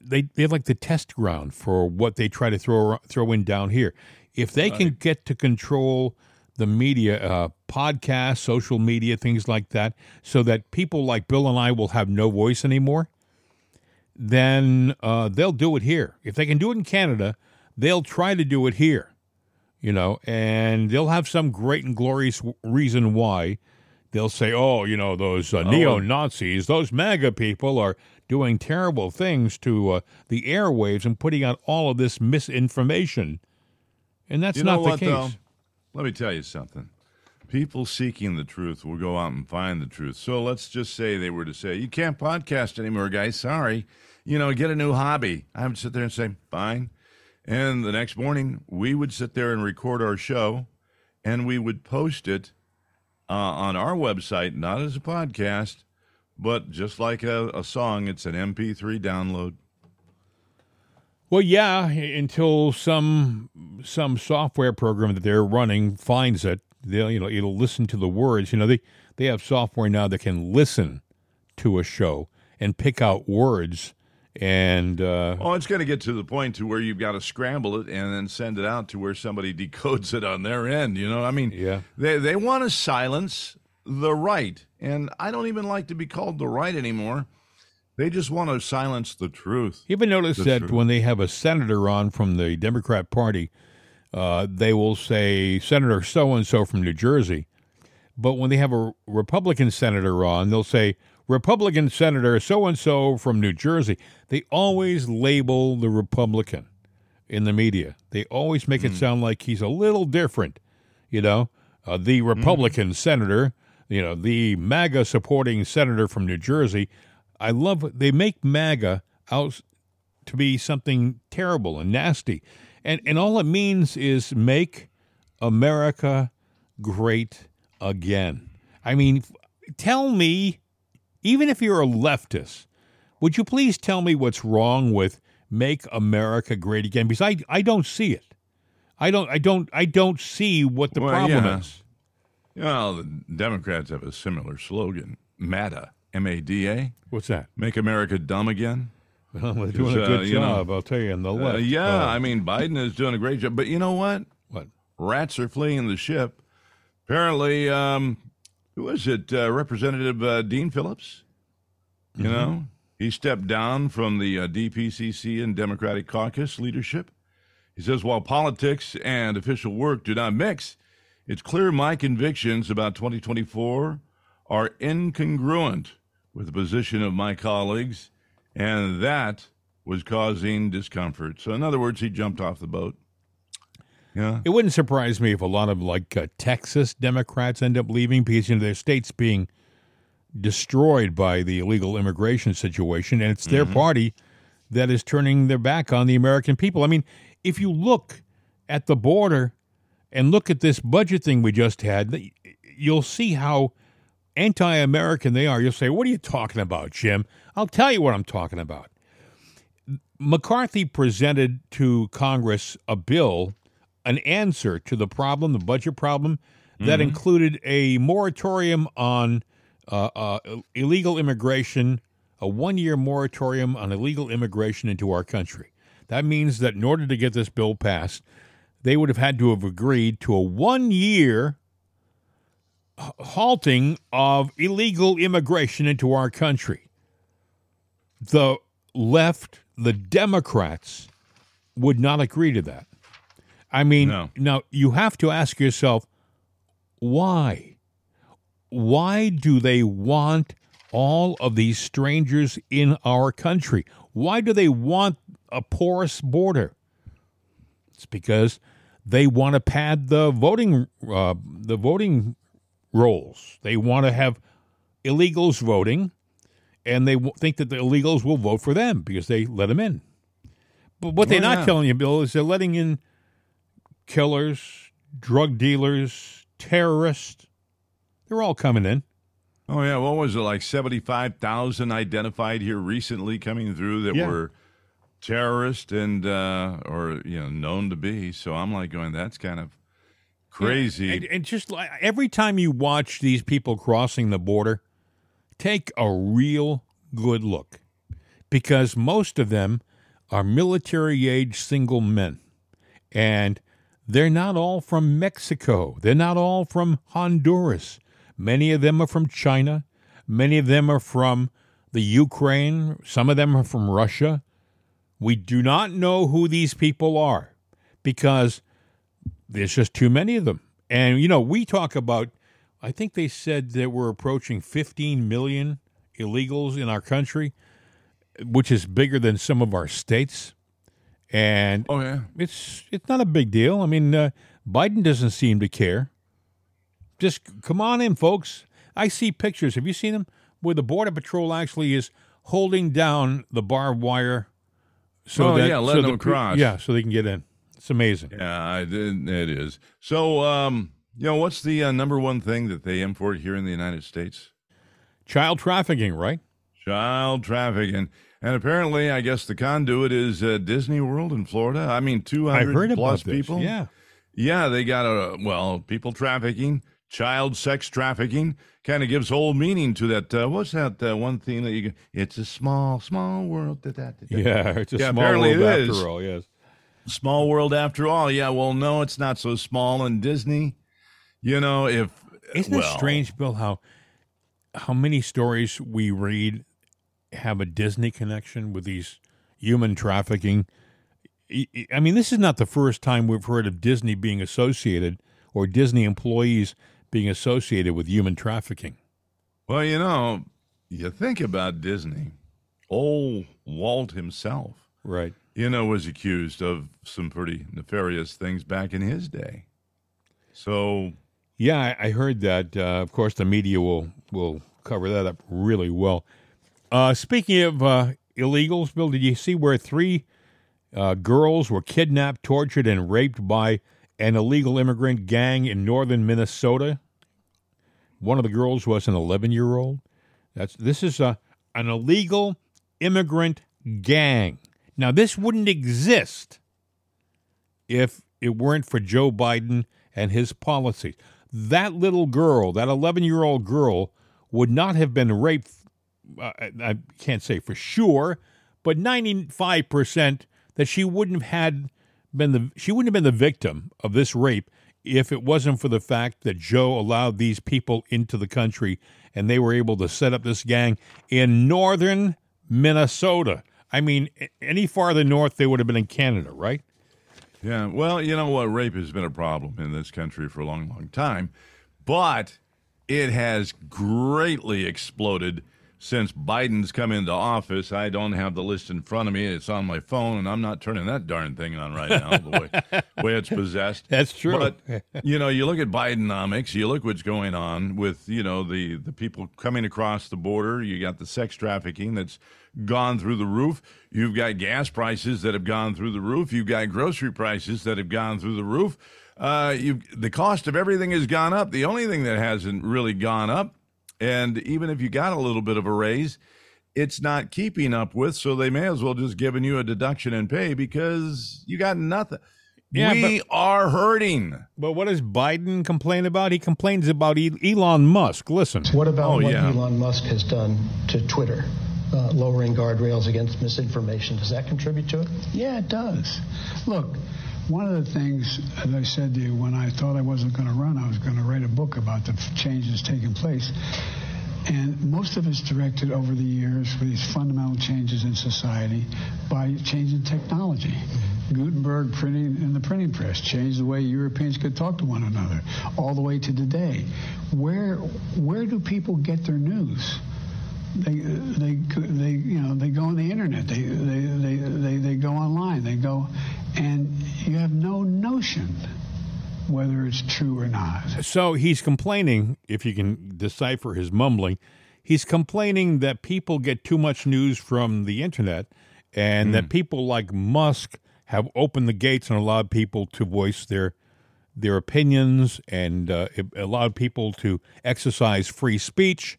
Speaker 1: they they're like the test ground for what they try to throw throw in down here. If they can get to control the media, uh, podcasts, social media, things like that, so that people like Bill and I will have no voice anymore, then uh, they'll do it here. If they can do it in Canada, they'll try to do it here, you know, and they'll have some great and glorious w- reason why. They'll say, oh, you know, those uh, neo Nazis, those MAGA people are doing terrible things to uh, the airwaves and putting out all of this misinformation. And that's
Speaker 2: you
Speaker 1: not
Speaker 2: know
Speaker 1: the
Speaker 2: what,
Speaker 1: case.
Speaker 2: though? Let me tell you something. People seeking the truth will go out and find the truth. So let's just say they were to say, you can't podcast anymore, guys. Sorry. You know, get a new hobby. I would sit there and say, fine. And the next morning, we would sit there and record our show and we would post it uh, on our website, not as a podcast, but just like a, a song, it's an MP3 download.
Speaker 1: Well, yeah, until some some software program that they're running finds it, they'll you know it'll listen to the words. You know they they have software now that can listen to a show and pick out words and uh,
Speaker 2: oh, it's going to get to the point to where you've got to scramble it and then send it out to where somebody decodes it on their end. You know, I mean,
Speaker 1: yeah,
Speaker 2: they they want to silence the right, and I don't even like to be called the right anymore. They just want to silence the truth.
Speaker 1: You ever notice
Speaker 2: The
Speaker 1: that
Speaker 2: truth.
Speaker 1: when they have a senator on from the Democrat Party, uh, they will say Senator so and so from New Jersey, but when they have a Republican senator on, they'll say Republican Senator so and so from New Jersey. They always label the Republican in the media. They always make it sound like he's a little different. You know, uh, the Republican senator, you know, the MAGA supporting senator from New Jersey. I love they make MAGA out to be something terrible and nasty. And and all it means is make America great again. I mean, tell me even if you're a leftist, would you please tell me what's wrong with make America great again because I I don't see it. I don't I don't I don't see what the
Speaker 2: Well,
Speaker 1: problem
Speaker 2: yeah.
Speaker 1: is.
Speaker 2: Well, the Democrats have a similar slogan: MADA, M-A-D-A.
Speaker 1: What's that?
Speaker 2: Make America dumb again.
Speaker 1: Well, they're doing a
Speaker 2: uh,
Speaker 1: good
Speaker 2: know,
Speaker 1: job, I'll tell you, on the
Speaker 2: Uh,
Speaker 1: left.
Speaker 2: yeah,
Speaker 1: Uh,
Speaker 2: I mean Biden is doing a great job, but you know what?
Speaker 1: what?
Speaker 2: Rats are fleeing the ship. Apparently, um, who is it? Uh, Representative uh, Dean Phillips. You
Speaker 1: Mm-hmm.
Speaker 2: know, he stepped down from the uh, DPCC and Democratic Caucus leadership. He says, while politics and official work do not mix, it's clear my convictions about 2024 are incongruent with the position of my colleagues, and that was causing discomfort. So, in other words, he jumped off the boat. Yeah.
Speaker 1: It wouldn't surprise me if a lot of like uh, Texas Democrats end up leaving because you know their state's being destroyed by the illegal immigration situation, and it's their party that is turning their back on the American people. I mean, if you look at the border and look at this budget thing we just had, you'll see how anti-American they are. You'll say, "What are you talking about, Jim?" I'll tell you what I'm talking about. McCarthy presented to Congress a bill, an answer to the problem, the budget problem, that included a moratorium on uh, uh, illegal immigration, a one year moratorium on illegal immigration into our country. That means that in order to get this bill passed, they would have had to have agreed to a one year halting of illegal immigration into our country. The left, the Democrats, would not agree to that. I mean,
Speaker 2: No.
Speaker 1: now you have to ask yourself, why? Why do they want all of these strangers in our country? Why do they want a porous border? It's because they want to pad the voting uh, the voting rolls. They want to have illegals voting, and they w- think that the illegals will vote for them because they let them in. But what they're
Speaker 2: Oh,
Speaker 1: not
Speaker 2: yeah.
Speaker 1: telling you, Bill, is they're letting in killers, drug dealers, terrorists. They're all coming in.
Speaker 2: Oh yeah, what was it like seventy five thousand identified here recently coming through that
Speaker 1: Yeah.
Speaker 2: were terrorists and uh, or you know known to be. So I'm like going, that's kind of crazy.
Speaker 1: And, and just like every time you watch these people crossing the border, take a real good look because most of them are military age single men. And they're not all from Mexico. They're not all from Honduras. Many of them are from China. Many of them are from the Ukraine. Some of them are from Russia. We do not know who these people are because there's just too many of them. And, you know, we talk about, I think they said that we're approaching 15 million illegals in our country, which is bigger than some of our states. And
Speaker 2: oh yeah,
Speaker 1: it's it's not a big deal. I mean, uh, Biden doesn't seem to care. Just come on in, folks. I see pictures. Have you seen them where the border patrol actually is holding down the barbed wire?
Speaker 2: Oh,
Speaker 1: that,
Speaker 2: yeah, letting
Speaker 1: the
Speaker 2: them
Speaker 1: pre-
Speaker 2: cross.
Speaker 1: Yeah, so they can get in. It's amazing.
Speaker 2: yeah, it is. So um, you know, what's the uh, number one thing that they import here in the United States?
Speaker 1: Child trafficking, right?
Speaker 2: Child trafficking. And apparently, I guess the conduit is uh, Disney World in Florida. I mean, 200
Speaker 1: heard
Speaker 2: plus
Speaker 1: about this.
Speaker 2: people.
Speaker 1: Yeah.
Speaker 2: Yeah, they got a, well, people trafficking, child sex trafficking kind of gives whole meaning to that. Uh, what's that uh, one thing that you, it's a small, small world. Da, da, da.
Speaker 1: Yeah, it's a
Speaker 2: Yeah,
Speaker 1: small world after
Speaker 2: is.
Speaker 1: all. Yes.
Speaker 2: Small world after all. Yeah, well, no, it's not so small in Disney. You know, if,
Speaker 1: Isn't
Speaker 2: well,
Speaker 1: it strange, Bill, how how many stories we read have a Disney connection with these human trafficking? I- mean, this is not the first time we've heard of Disney being associated or Disney employees being associated with human trafficking.
Speaker 2: Well, you know, you think about Disney. Old Walt himself,
Speaker 1: Right.
Speaker 2: you know, was accused of some pretty nefarious things back in his day. So,
Speaker 1: Yeah, I, I heard that. Uh, of course, the media will will cover that up really well. Uh, speaking of uh, illegals, Bill, did you see where three uh, girls were kidnapped, tortured, and raped by an illegal immigrant gang in northern Minnesota? One of the girls was an 11 year old. That's this is a an illegal immigrant gang. Now, this wouldn't exist if it weren't for Joe Biden and his policies. That little girl, that 11 year old girl, would not have been raped. Uh, I can't say for sure, but 95% that she wouldn't have had been the she wouldn't have been the victim of this rape if it wasn't for the fact that Joe allowed these people into the country and they were able to set up this gang in northern Minnesota. I mean, any farther north they would have been in Canada, right?
Speaker 2: yeah, well, you know what? Rape has been a problem in this country for a long, long time, but it has greatly exploded since Biden's come into office. I don't have the list in front of me. It's on my phone, and I'm not turning that darn thing on right now, the way, way it's possessed.
Speaker 1: That's true.
Speaker 2: But, you know, you look at Bidenomics, you look what's going on with, you know, the, the people coming across the border. You got the sex trafficking that's gone through the roof. You've got gas prices that have gone through the roof. You've got grocery prices that have gone through the roof. Uh, the cost of everything has gone up. The only thing that hasn't really gone up, and even if you got a little bit of a raise, it's not keeping up with. So they may as well just giving you a deduction in pay because you got nothing.
Speaker 1: Yeah,
Speaker 2: we are hurting.
Speaker 1: But what does Biden complain about? He complains about Elon Musk. Listen.
Speaker 6: What about
Speaker 2: Oh,
Speaker 6: what
Speaker 2: yeah.
Speaker 6: Elon Musk has done to Twitter, uh, lowering guardrails against misinformation? Does that contribute to it?
Speaker 9: Yeah, it does. Look, one of the things, as I said to you, when I thought I wasn't going to run, I was going to write a book about the changes taking place. And most of it's directed over the years for these fundamental changes in society by changing technology. Mm-hmm. Gutenberg printing in the printing press changed the way Europeans could talk to one another, all the way to today. Where where do people get their news? they they they you know they go on the internet they they they they, they go online they go and you have no notion whether it's true or not
Speaker 1: So he's complaining, if you can decipher his mumbling, he's complaining that people get too much news from the internet and that people like Musk have opened the gates and allowed people to voice their their opinions and uh, it allowed people to exercise free speech.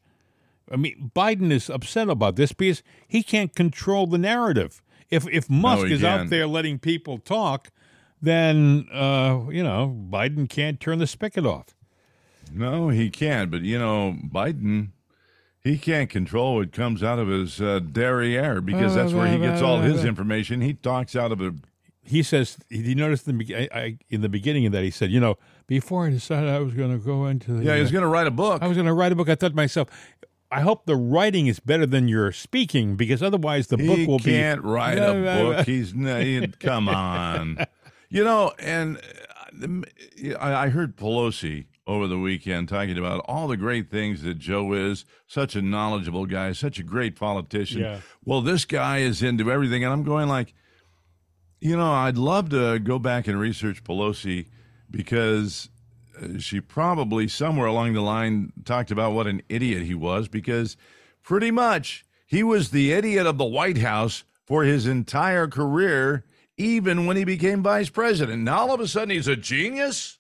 Speaker 1: I mean, Biden is upset about this because he can't control the narrative. If if Musk
Speaker 2: he
Speaker 1: is out
Speaker 2: can't.
Speaker 1: there letting people talk, then uh, you know Biden can't turn the spigot off.
Speaker 2: No, he can't. But you know, Biden, he can't control what comes out of his uh, derriere because that's where he gets all his information. He talks out of a.
Speaker 1: he says he noticed in the, I, I, in the beginning of that he said, you know, before I decided I was going to go into the,
Speaker 2: Yeah, he was going to write a book.
Speaker 1: I was going to write a book. I thought to myself, I hope the writing is better than your speaking because otherwise the
Speaker 2: he
Speaker 1: book will be.
Speaker 2: He can't write
Speaker 1: No,
Speaker 2: a
Speaker 1: no, no.
Speaker 2: book. He's no, he- come on, you know. And uh, I I heard Pelosi over the weekend talking about all the great things that Joe is. Such a knowledgeable guy, such a great politician.
Speaker 1: Yeah.
Speaker 2: Well, this guy is into everything, and I'm going like, you know, I'd love to go back and research Pelosi because she probably somewhere along the line talked about what an idiot he was because pretty much he was the idiot of the White House for his entire career, even when he became vice president. Now all of a sudden he's a genius.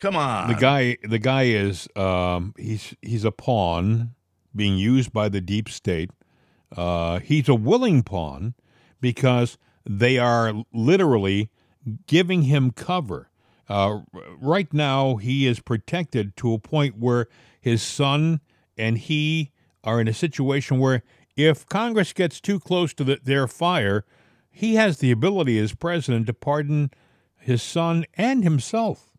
Speaker 2: Come on,
Speaker 1: The guy, the guy is um, he's he's a pawn being used by the deep state uh, he's a willing pawn because they are literally giving him cover. Uh, right now, he is protected to a point where his son and he are in a situation where if Congress gets too close to the, their fire, he has the ability as president to pardon his son and himself.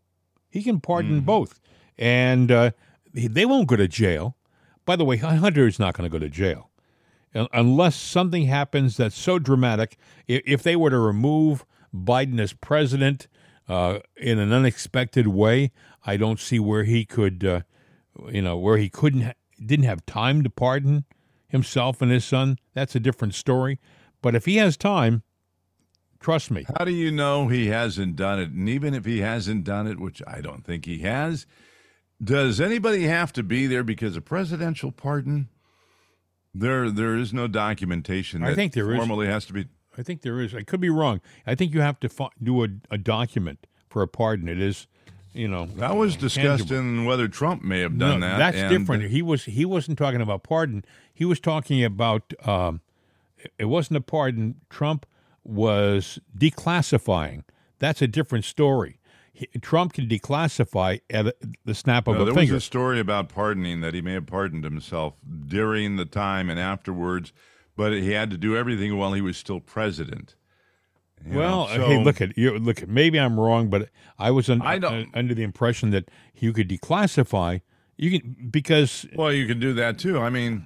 Speaker 1: He can pardon
Speaker 2: Mm.
Speaker 1: both, and uh, they won't go to jail. By the way, Hunter is not going to go to jail unless something happens that's so dramatic. If they were to remove Biden as president uh, in an unexpected way, I don't see where he could, uh, you know, where he couldn't, ha- didn't have time to pardon himself and his son. That's a different story. But if he has time, trust me,
Speaker 2: How do you know he hasn't done it? And even if he hasn't done it, which I don't think he has, does anybody have to be there because a presidential pardon? There, there is no documentation.
Speaker 1: I think there
Speaker 2: formally has to be.
Speaker 1: I think there is. I could be wrong. I think you have to fi- do a, a document for a pardon. It is, you know,
Speaker 2: That was discussed
Speaker 1: tangible.
Speaker 2: in whether Trump may have done
Speaker 1: No,
Speaker 2: that.
Speaker 1: That's different. He was he wasn't talking about pardon. He was talking about um, it wasn't a pardon. Trump was declassifying. That's a different story. He, Trump can declassify at the snap of
Speaker 2: No,
Speaker 1: a
Speaker 2: there
Speaker 1: finger.
Speaker 2: was a story about pardoning that he may have pardoned himself during the time and afterwards, but he had to do everything while he was still president. You
Speaker 1: well,
Speaker 2: know,
Speaker 1: hey, look at you. Look at maybe I'm wrong, but I was un,
Speaker 2: I
Speaker 1: uh, under the impression that you could declassify. You can because
Speaker 2: Well, you can do that too. I mean,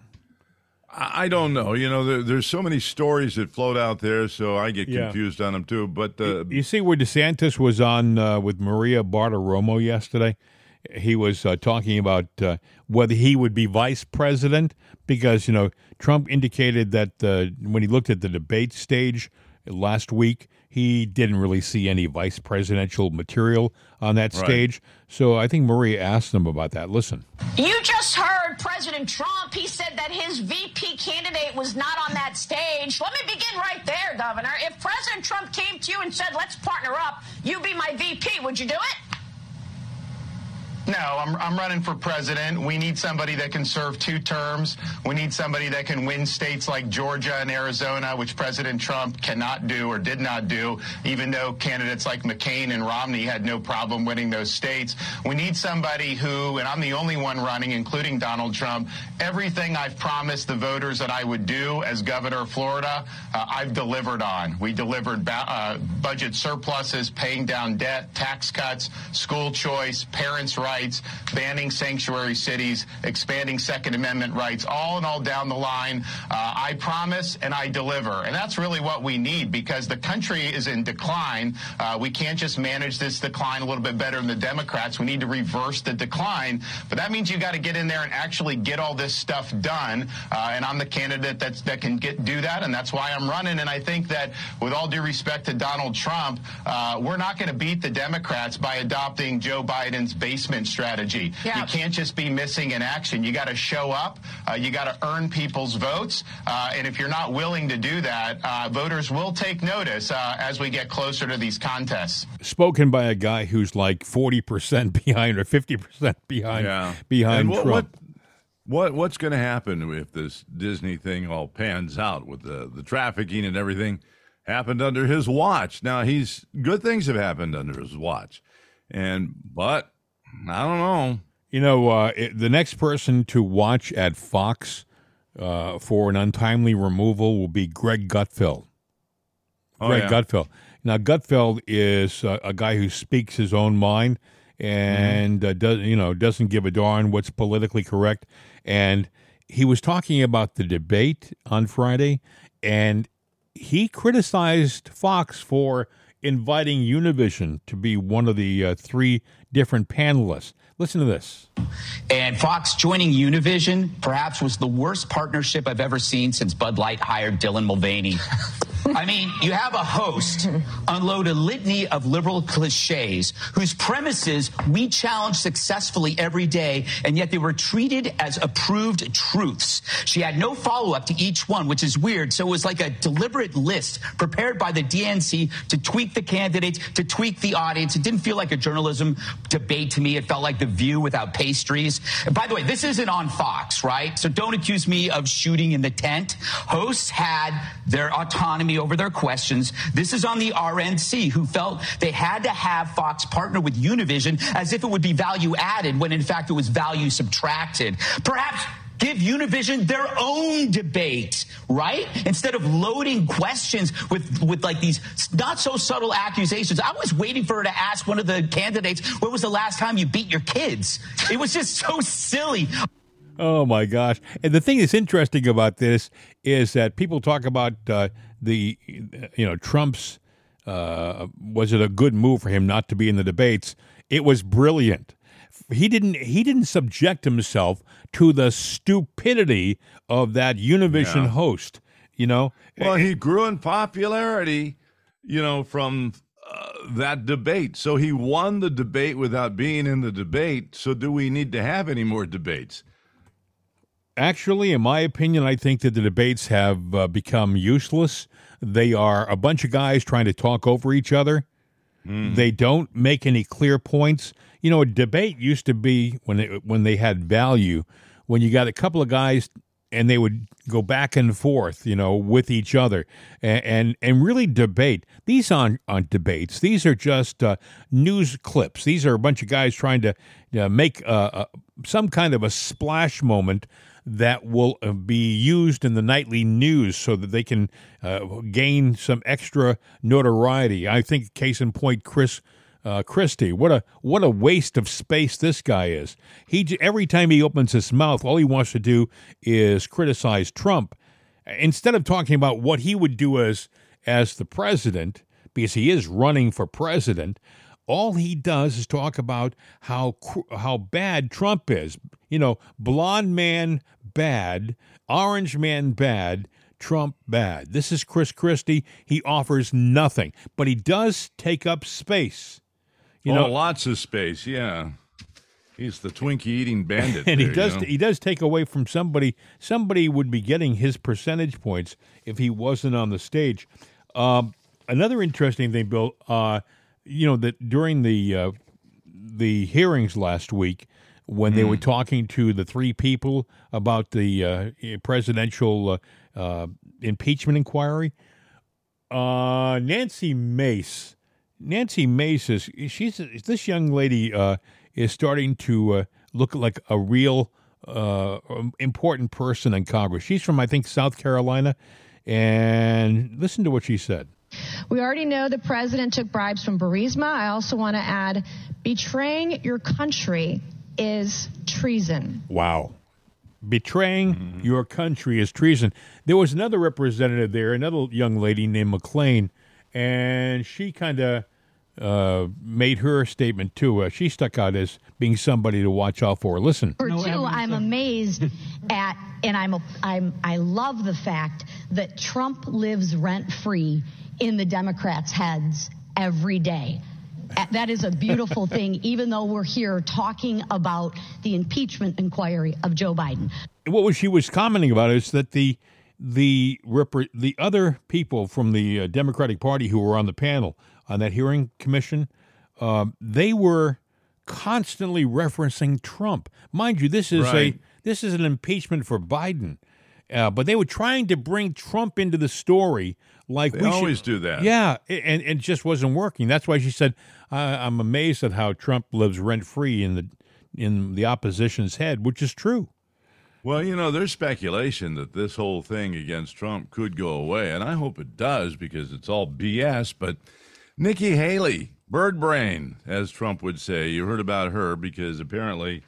Speaker 2: I, I don't know. You know, there, there's so many stories that float out there, so I get
Speaker 1: Yeah.
Speaker 2: confused on them too. But uh,
Speaker 1: You see where DeSantis was on uh, with Maria Bartiromo yesterday? He was uh, talking about uh, whether he would be vice president because, you know, Trump indicated that uh, when he looked at the debate stage last week, he didn't really see any vice presidential material on that
Speaker 2: Right.
Speaker 1: stage. So I think Maria asked him about that. Listen.
Speaker 10: You just heard President Trump. He said that his VP candidate was not on that stage. Let me begin right there, Governor. If President Trump came to you and said, let's partner up, you be my VP, would you do it?
Speaker 11: No, I'm, I'm running for president. We need somebody that can serve two terms. We need somebody that can win states like Georgia and Arizona, which President Trump cannot do or did not do, even though candidates like McCain and Romney had no problem winning those states. We need somebody who, and I'm the only one running, including Donald Trump, everything I've promised the voters that I would do as governor of Florida, uh, I've delivered on. We delivered ba- uh, budget surpluses, paying down debt, tax cuts, school choice, parents' rights, banning sanctuary cities, expanding Second Amendment rights, all in all down the line. Uh, I promise and I deliver. And that's really what we need because the country is in decline. Uh, we can't just manage this decline a little bit better than the Democrats. We need to reverse the decline. But that means you got to get in there and actually get all this stuff done. Uh, and I'm the candidate that's, that can get do that. And that's why I'm running. And I think that with all due respect to Donald Trump, uh, we're not going to beat the Democrats by adopting Joe Biden's basement strategy.
Speaker 10: Yeah.
Speaker 11: You can't just be missing in action. You got to show up. Uh, you got to earn people's votes. Uh, and if you're not willing to do that, uh, voters will take notice uh, as we get closer to these contests.
Speaker 1: Spoken by a guy who's like 40% behind or 50% behind,
Speaker 2: yeah,
Speaker 1: behind
Speaker 2: what,
Speaker 1: Trump.
Speaker 2: what what what's going to happen if this Disney thing all pans out with the the trafficking and everything happened under his watch? Now he's good things have happened under his watch, and but I don't know.
Speaker 1: You know, uh, it, the next person to watch at Fox uh, for an untimely removal will be Greg Gutfeld.
Speaker 2: Oh,
Speaker 1: Greg
Speaker 2: yeah.
Speaker 1: Gutfeld. Now, Gutfeld is uh, a guy who speaks his own mind and uh, does you know doesn't give a darn what's politically correct. And he was talking about the debate on Friday, and he criticized Fox for inviting Univision to be one of the uh, three different panelists. Listen to this.
Speaker 12: And Fox joining Univision perhaps was the worst partnership I've ever seen since Bud Light hired Dylan Mulvaney. I mean, you have a host unload a litany of liberal cliches whose premises we challenge successfully every day, and yet they were treated as approved truths. She had no follow up to each one, which is weird. So it was like a deliberate list prepared by the DNC to tweak the candidates, to tweak the audience. It didn't feel like a journalism debate to me. It felt like The View without pastries. And by the way, this isn't on Fox, right? So don't accuse me of shooting in the tent. Hosts had their autonomy over their questions. This is on the RNC, who felt they had to have Fox partner with Univision as if it would be value added when in fact it was value subtracted. Perhaps give Univision their own debate, right? Instead of loading questions with, with like these not so subtle accusations. I was waiting for her to ask one of the candidates, when was the last time you beat your kids? It was just so silly.
Speaker 1: Oh my gosh! And the thing that's interesting about this is that people talk about uh, the, you know, Trump's. Uh, was it a good move for him not to be in the debates? It was brilliant. He didn't. He didn't subject himself to the stupidity of that Univision
Speaker 2: Yeah.
Speaker 1: host. You know.
Speaker 2: Well, he grew in popularity, you know, from uh, that debate. So he won the debate without being in the debate. So do we need to have any more debates?
Speaker 1: Actually, in my opinion, I think that the debates have uh, become useless. They are a bunch of guys trying to talk over each other. They don't make any clear points. You know, a debate used to be when they, when they had value, when you got a couple of guys and they would go back and forth, you know, with each other and and, and really debate. These aren't, aren't debates. These are just uh, news clips. These are a bunch of guys trying to uh, make uh, uh, some kind of a splash moment that will uh, be used in the nightly news so that they can gain some extra notoriety. I think, case in point, Chris uh, Christie. What a what a waste of space this guy is. He every time he opens his mouth, all he wants to do is criticize Trump instead of talking about what he would do as as the president, because he is running for president. All he does is talk about how how bad Trump is. You know, blonde man bad, orange man bad, Trump bad. This is Chris Christie. He offers nothing, but he does take up space. You
Speaker 2: oh,
Speaker 1: know,
Speaker 2: lots of space. Yeah, he's the Twinkie eating bandit,
Speaker 1: and he does
Speaker 2: you know?
Speaker 1: he does take away from somebody. Somebody would be getting his percentage points if he wasn't on the stage. Um, another interesting thing, Bill. Uh, you know that during the uh, the hearings last week, when they
Speaker 2: Hmm.
Speaker 1: were talking to the three people about the uh, presidential uh, uh, impeachment inquiry, uh, Nancy Mace. Nancy Mace is she's this young lady uh, is starting to uh, look like a real uh, important person in Congress. She's from I think South Carolina, and listen to what she said.
Speaker 13: We already know the president took bribes from Burisma. I also want to add betraying your country is treason.
Speaker 1: Wow. Betraying your country is treason. There was another representative there, another young lady named McClain, and she kind of uh, made her statement too. Uh, she stuck out as being somebody to watch out for. Listen.
Speaker 14: Or two, I'm amazed at, and I'm, I'm, I love the fact that Trump lives rent free in the Democrats' heads every day. That is a beautiful thing, even though we're here talking about the impeachment inquiry of Joe Biden.
Speaker 1: what was she was commenting about is that the the repre- the other people from the uh, Democratic Party who were on the panel on that hearing commission, uh, they were constantly referencing Trump. Mind you, this is
Speaker 2: Right.
Speaker 1: a this is an impeachment for Biden, uh, but they were trying to bring Trump into the story. Like
Speaker 2: They
Speaker 1: we should-
Speaker 2: always do that.
Speaker 1: Yeah, and and it just wasn't working. That's why she said, I "I'm amazed at how Trump lives rent free in the in the opposition's head," which is true.
Speaker 2: Well, you know, there's speculation that this whole thing against Trump could go away, and I hope it does because it's all BS. But Nikki Haley, bird brain, as Trump would say, you heard about her because apparently,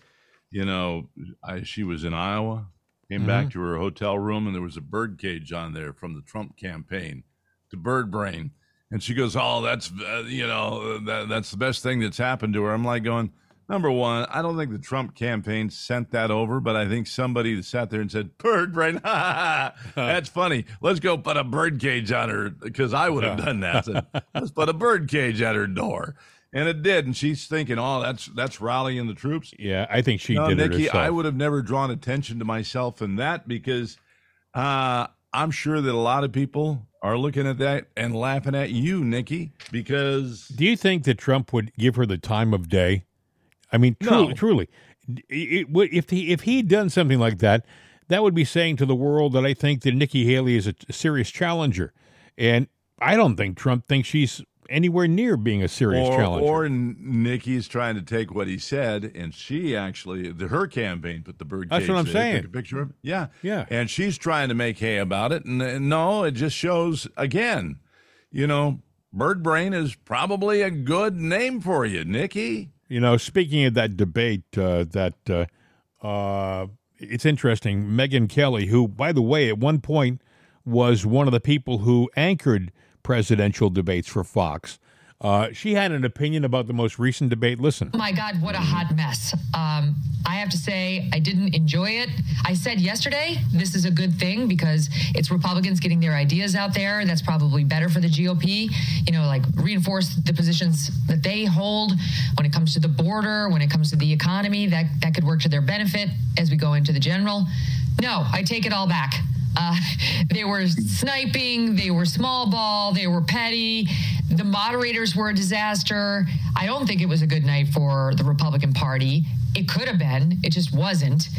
Speaker 2: you know, I, she was in Iowa, came back
Speaker 1: Mhm.
Speaker 2: to her hotel room, and there was a bird cage on there from the Trump campaign to bird brain. And she goes, "Oh, that's uh, you know that, that's the best thing that's happened to her." I'm like going, Number one, I don't think the Trump campaign sent that over, but I think somebody sat there and said, "Bird brain, that's funny. Let's go put a bird cage on her," because I would have done that. Said, Let's put a bird cage at her door, and it did. And she's thinking, "Oh, that's that's rallying the troops."
Speaker 1: Yeah, I think she
Speaker 2: no,
Speaker 1: did
Speaker 2: Nikki,
Speaker 1: it herself.
Speaker 2: I would have never drawn attention to myself in that because uh, I'm sure that a lot of people are looking at that and laughing at you, Nikki, because
Speaker 1: Do you think that Trump would give her the time of day? I mean, truly,
Speaker 2: No.
Speaker 1: truly, it, would if he if he'd done something like that, that would be saying to the world that I think that Nikki Haley is a, serious challenger, and I don't think Trump thinks she's anywhere near being a serious
Speaker 2: or,
Speaker 1: challenger.
Speaker 2: or Nikki's trying to take what he said, and she actually, the, her campaign put the bird
Speaker 1: That's what I'm
Speaker 2: there,
Speaker 1: saying.
Speaker 2: a picture of it. Yeah,
Speaker 1: Yeah.
Speaker 2: and she's trying to make hay about it, and, and no, it just shows again, you know, bird brain is probably a good name for you, Nikki.
Speaker 1: You know, speaking of that debate, uh, that uh, uh, it's interesting. Megyn Kelly, who, by the way, at one point was one of the people who anchored presidential debates for Fox. Uh, she had an opinion about the most recent debate. Listen.
Speaker 15: Oh my God, what a hot mess. Um, I have to say, I didn't enjoy it. I said yesterday, this is a good thing because it's Republicans getting their ideas out there. That's probably better for the GOP. You know, like reinforce the positions that they hold when it comes to the border, when it comes to the economy. That, that could work to their benefit as we go into the general. No, I take it all back. Uh, they were sniping, they were small ball, they were petty. The moderators were a disaster. I don't think it was a good night for the Republican Party. It could have been, it just wasn't.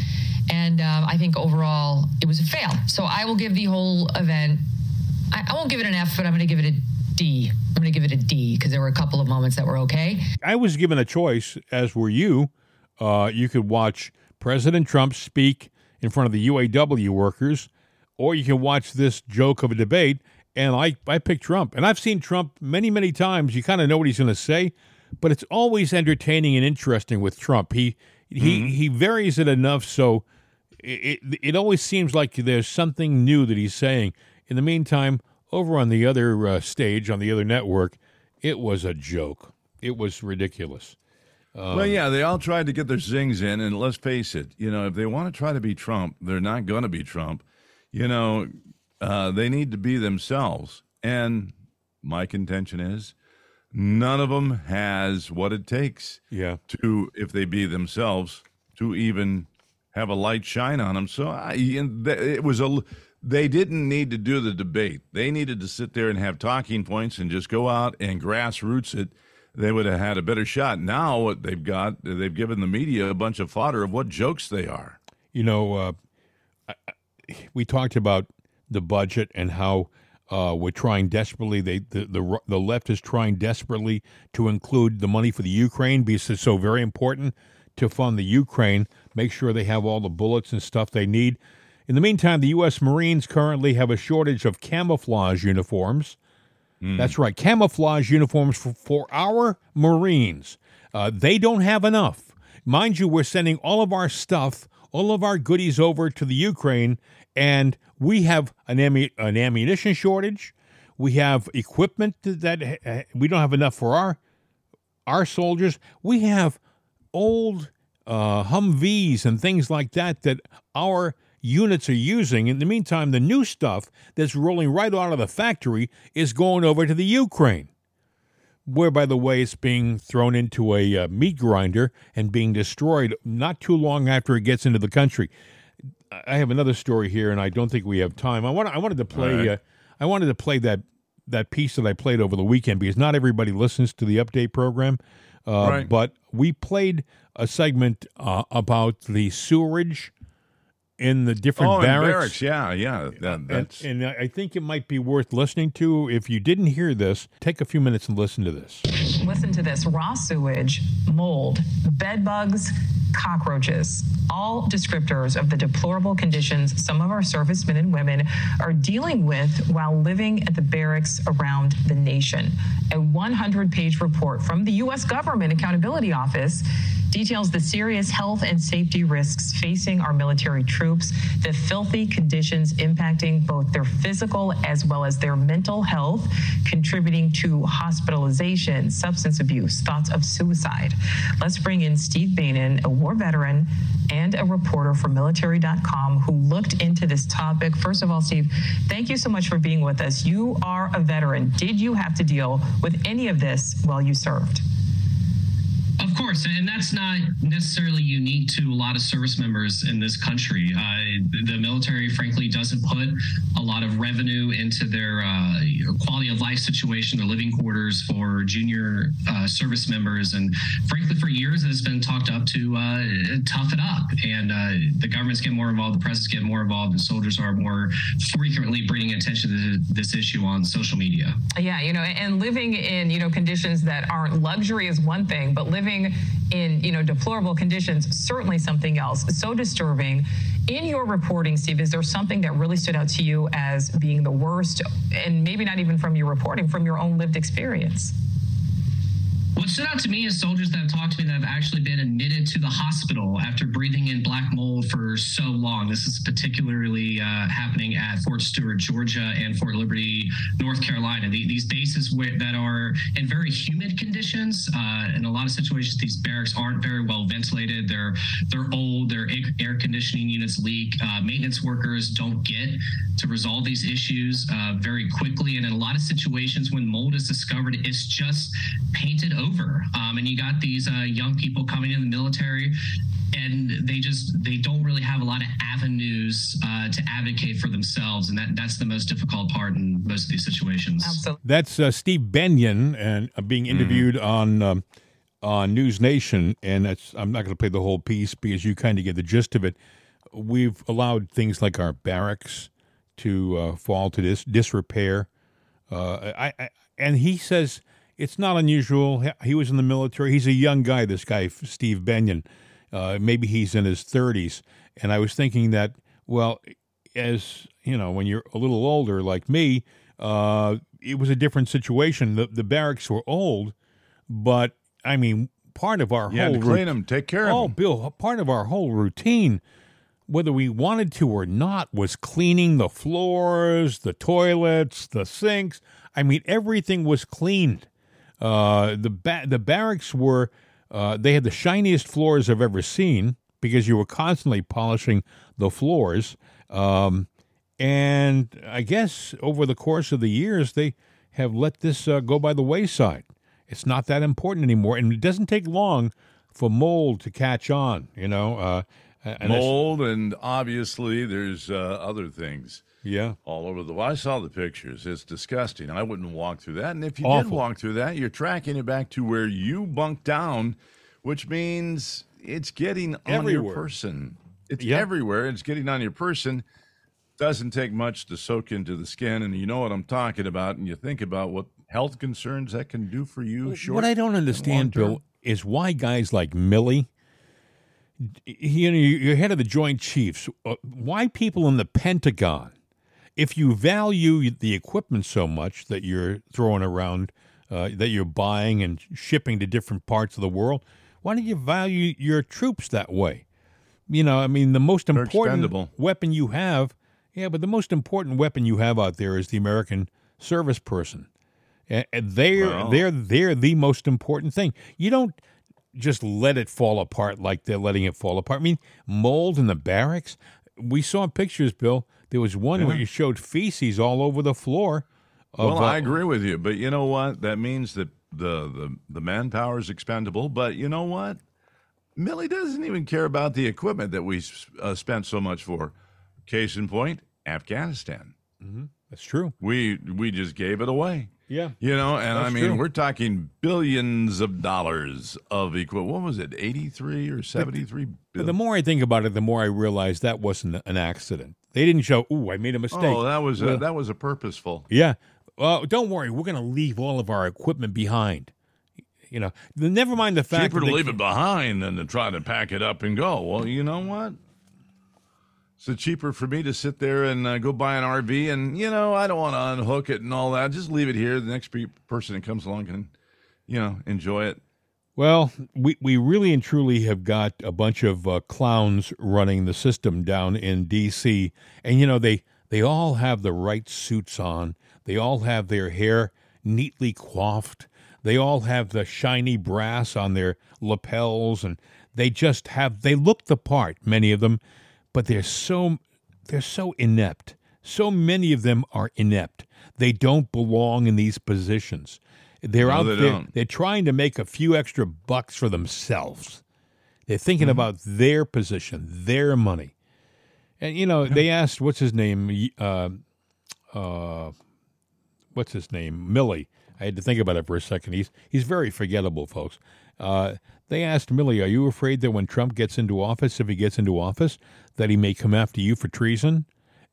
Speaker 15: And um, I think overall it was a fail. So I will give the whole event, I, I won't give it an F, but I'm going to give it a D. I'm going to give it a D because there were a couple of moments that were okay.
Speaker 1: I was given a choice, as were you. Uh, you could watch President Trump speak in front of the UAW workers, or you can watch this joke of a debate. And I, I picked Trump. And I've seen Trump many, many times. You kind of know what he's going to say, but it's always entertaining and interesting with Trump. He he he varies it enough so it, it it always seems like there's something new that he's saying. In the meantime, over on the other uh, stage on the other network, it was a joke. It was ridiculous. Um,
Speaker 2: well, yeah, they all tried to get their zings in, and let's face it, you know, if they want to try to be Trump, they're not going to be Trump. You know, uh, they need to be themselves. And my contention is none of them has what it takes
Speaker 1: Yeah.
Speaker 2: to, if they be themselves, to even have a light shine on them. So I, it was a, they didn't need to do the debate. They needed to sit there and have talking points and just go out and grassroots it. They would have had a better shot. Now what they've got, they've given the media a bunch of fodder of what jokes they are.
Speaker 1: You know, uh, I- we talked about the budget and how uh, we're trying desperately. They the, the the left is trying desperately to include the money for the Ukraine because it's so very important to fund the Ukraine. Make sure they have all the bullets and stuff they need. In the meantime, the U.S. Marines currently have a shortage of camouflage uniforms. That's right, camouflage uniforms for, for our Marines. Uh, they don't have enough. Mind you, we're sending all of our stuff, all of our goodies over to the Ukraine, and we have an, an ammunition shortage. We have equipment that uh, we don't have enough for our our soldiers. We have old uh, Humvees and things like that that our units are using. In the meantime, the new stuff that's rolling right out of the factory is going over to the Ukraine, where, by the way, it's being thrown into a uh, meat grinder and being destroyed not too long after it gets into the country. I have another story here, and I don't think we have time. I want I wanted to play.
Speaker 2: All right.
Speaker 1: Uh, I wanted to play that that piece that I played over the weekend because not everybody listens to the update program. Uh,
Speaker 2: Right.
Speaker 1: But we played a segment uh, about the sewerage in the different
Speaker 2: oh,
Speaker 1: barracks.
Speaker 2: barracks. Yeah, yeah. That,
Speaker 1: And,
Speaker 2: that's
Speaker 1: and I think it might be worth listening to. If you didn't hear this, take a few minutes and listen to this.
Speaker 16: Listen to this raw sewage, mold, bed bugs, cockroaches, all descriptors of the deplorable conditions some of our servicemen and women are dealing with while living at the barracks around the nation. A 100 page report from the U.S. Government Accountability Office details the serious health and safety risks facing our military troops, the filthy conditions impacting both their physical as well as their mental health, contributing to hospitalization, substance abuse, thoughts of suicide. Let's bring in Steve Beynon, a war veteran and a reporter for military.com who looked into this topic. First of all, Steve, thank you so much for being with us. You are a veteran. Did you have to deal with any of this while you served?
Speaker 17: Course, and that's not necessarily unique to a lot of service members in this country. Uh, the military, frankly, doesn't put a lot of revenue into their uh, quality of life situation, their living quarters for junior uh, service members, and frankly, for years it's been talked up to uh, tough it up. And uh, the government's getting more involved, the press is getting more involved, and soldiers are more frequently bringing attention to this issue on social media.
Speaker 16: Yeah, you know, and living in you know conditions that aren't luxury is one thing, but living in you know deplorable conditions certainly something else. So disturbing. In your reporting steve is there something that really stood out to you as being the worst? And maybe not even from your reporting from your own lived experience
Speaker 17: what stood out to me is soldiers that have talked to me that have actually been admitted to the hospital after breathing in black mold for so long. This is particularly uh, happening at Fort Stewart, Georgia, and Fort Liberty, North Carolina. The, these bases that are in very humid conditions. Uh, in a lot of situations, these barracks aren't very well ventilated. They're they're old. Their air conditioning units leak. Uh, maintenance workers don't get to resolve these issues uh, very quickly. And in a lot of situations, when mold is discovered, it's just painted over. Um, and you got these uh, young people coming in the military, and they just they don't really have a lot of avenues uh, to advocate for themselves, and that that's the most difficult part in most of these situations.
Speaker 16: Absolutely.
Speaker 1: That's uh, Steve Beynon and uh, being interviewed on um, on News Nation, and that's I'm not going to play the whole piece because you kind of get the gist of it. We've allowed things like our barracks to uh, fall to this disrepair. Uh, I, I and he says it's not unusual. He- was in the military. He's a young guy. This guy, Steve Beynon. Uh, maybe he's in his 30s. And I was thinking that, well, as you know, when you're a little older like me, uh, it was a different situation. The, the barracks were old, but I mean, part of our whole
Speaker 2: clean
Speaker 1: rut-
Speaker 2: 'em, take care of
Speaker 1: oh,
Speaker 2: 'em.
Speaker 1: Bill, part of our whole routine, whether we wanted to or not, was cleaning the floors, the toilets, the sinks. I mean, everything was cleaned. Uh, the ba- the barracks were uh, they had the shiniest floors I've ever seen because you were constantly polishing the floors. Um, and I guess over the course of the years, they have let this uh, go by the wayside. It's not that important anymore, and it doesn't take long for mold to catch on. You know, uh, and
Speaker 2: mold, and obviously there's uh, other things.
Speaker 1: Yeah,
Speaker 2: all over the. I saw the pictures. It's disgusting. I wouldn't walk through that. And if you did walk through that, you're tracking it back to where you bunked down, which means it's getting on
Speaker 1: Everywhere.
Speaker 2: your person. It's
Speaker 1: Yep.
Speaker 2: everywhere. It's getting on your person. Doesn't take much to soak into the skin, and you know what I'm talking about. And you think about what health concerns that can do for you. Short
Speaker 1: what I don't understand. Bill, is why guys like Milley, you know, you're head of the Joint Chiefs. uh, Why people in the Pentagon, if you value the equipment so much that you're throwing around, uh, that you're buying and shipping to different parts of the world, why don't you value your troops that way? You know, I mean, the most important
Speaker 2: expendable.
Speaker 1: weapon you have, yeah, but the most important weapon you have out there is the American service person. And they're they're they're the most important thing. You don't just let it fall apart like they're letting it fall apart. I mean, mold in the barracks. We saw pictures, Bill. There was one where
Speaker 2: Yeah.
Speaker 1: you showed feces all over the floor. Of,
Speaker 2: well, I
Speaker 1: uh,
Speaker 2: agree with you, but you know what? That means that the the the manpower is expendable. But you know what? Milley doesn't even care about the equipment that we uh, spent so much for. Case in point, Afghanistan.
Speaker 1: That's true.
Speaker 2: We we just gave it away.
Speaker 1: Yeah.
Speaker 2: You know, and I mean,
Speaker 1: true.
Speaker 2: we're talking billions of dollars of equipment. What was it, eighty three or seventy three
Speaker 1: But
Speaker 2: billion?
Speaker 1: the more I think about it, the more I realize that wasn't an accident. They didn't show. Ooh, I made a oh, mistake.
Speaker 2: Oh, that was
Speaker 1: Well,
Speaker 2: a, that was a purposeful.
Speaker 1: Yeah. Well, don't worry. We're going to leave all of our equipment behind. You know, never mind the fact that.
Speaker 2: It's
Speaker 1: Cheaper to
Speaker 2: leave it behind than to try to pack it up and go. Well, you know what? So cheaper for me to sit there and uh, go buy an RV, and you know I don't want to unhook it and all that. Just leave it here. The next pe- person that comes along can, you know, enjoy it.
Speaker 1: Well, we, we really and truly have got a bunch of uh, clowns running the system down in D.C. And, you know, they, they all have the right suits on. They all have their hair neatly coiffed. They all have the shiny brass on their lapels. And they just have, they look the part, many of them, but they're so, they're so inept. So many of them are inept. They don't belong in these positions. They're
Speaker 2: No,
Speaker 1: out
Speaker 2: they
Speaker 1: there.
Speaker 2: don't.
Speaker 1: They're trying to make a few extra bucks for themselves. They're thinking
Speaker 2: Mm-hmm.
Speaker 1: about their position, their money. And you know, they asked what's his name, uh, uh, what's his name, Milley. I had to think about it for a second. He's he's very forgettable, folks. Uh, they asked Milley, "Are you afraid that when Trump gets into office, if he gets into office, that he may come after you for treason?"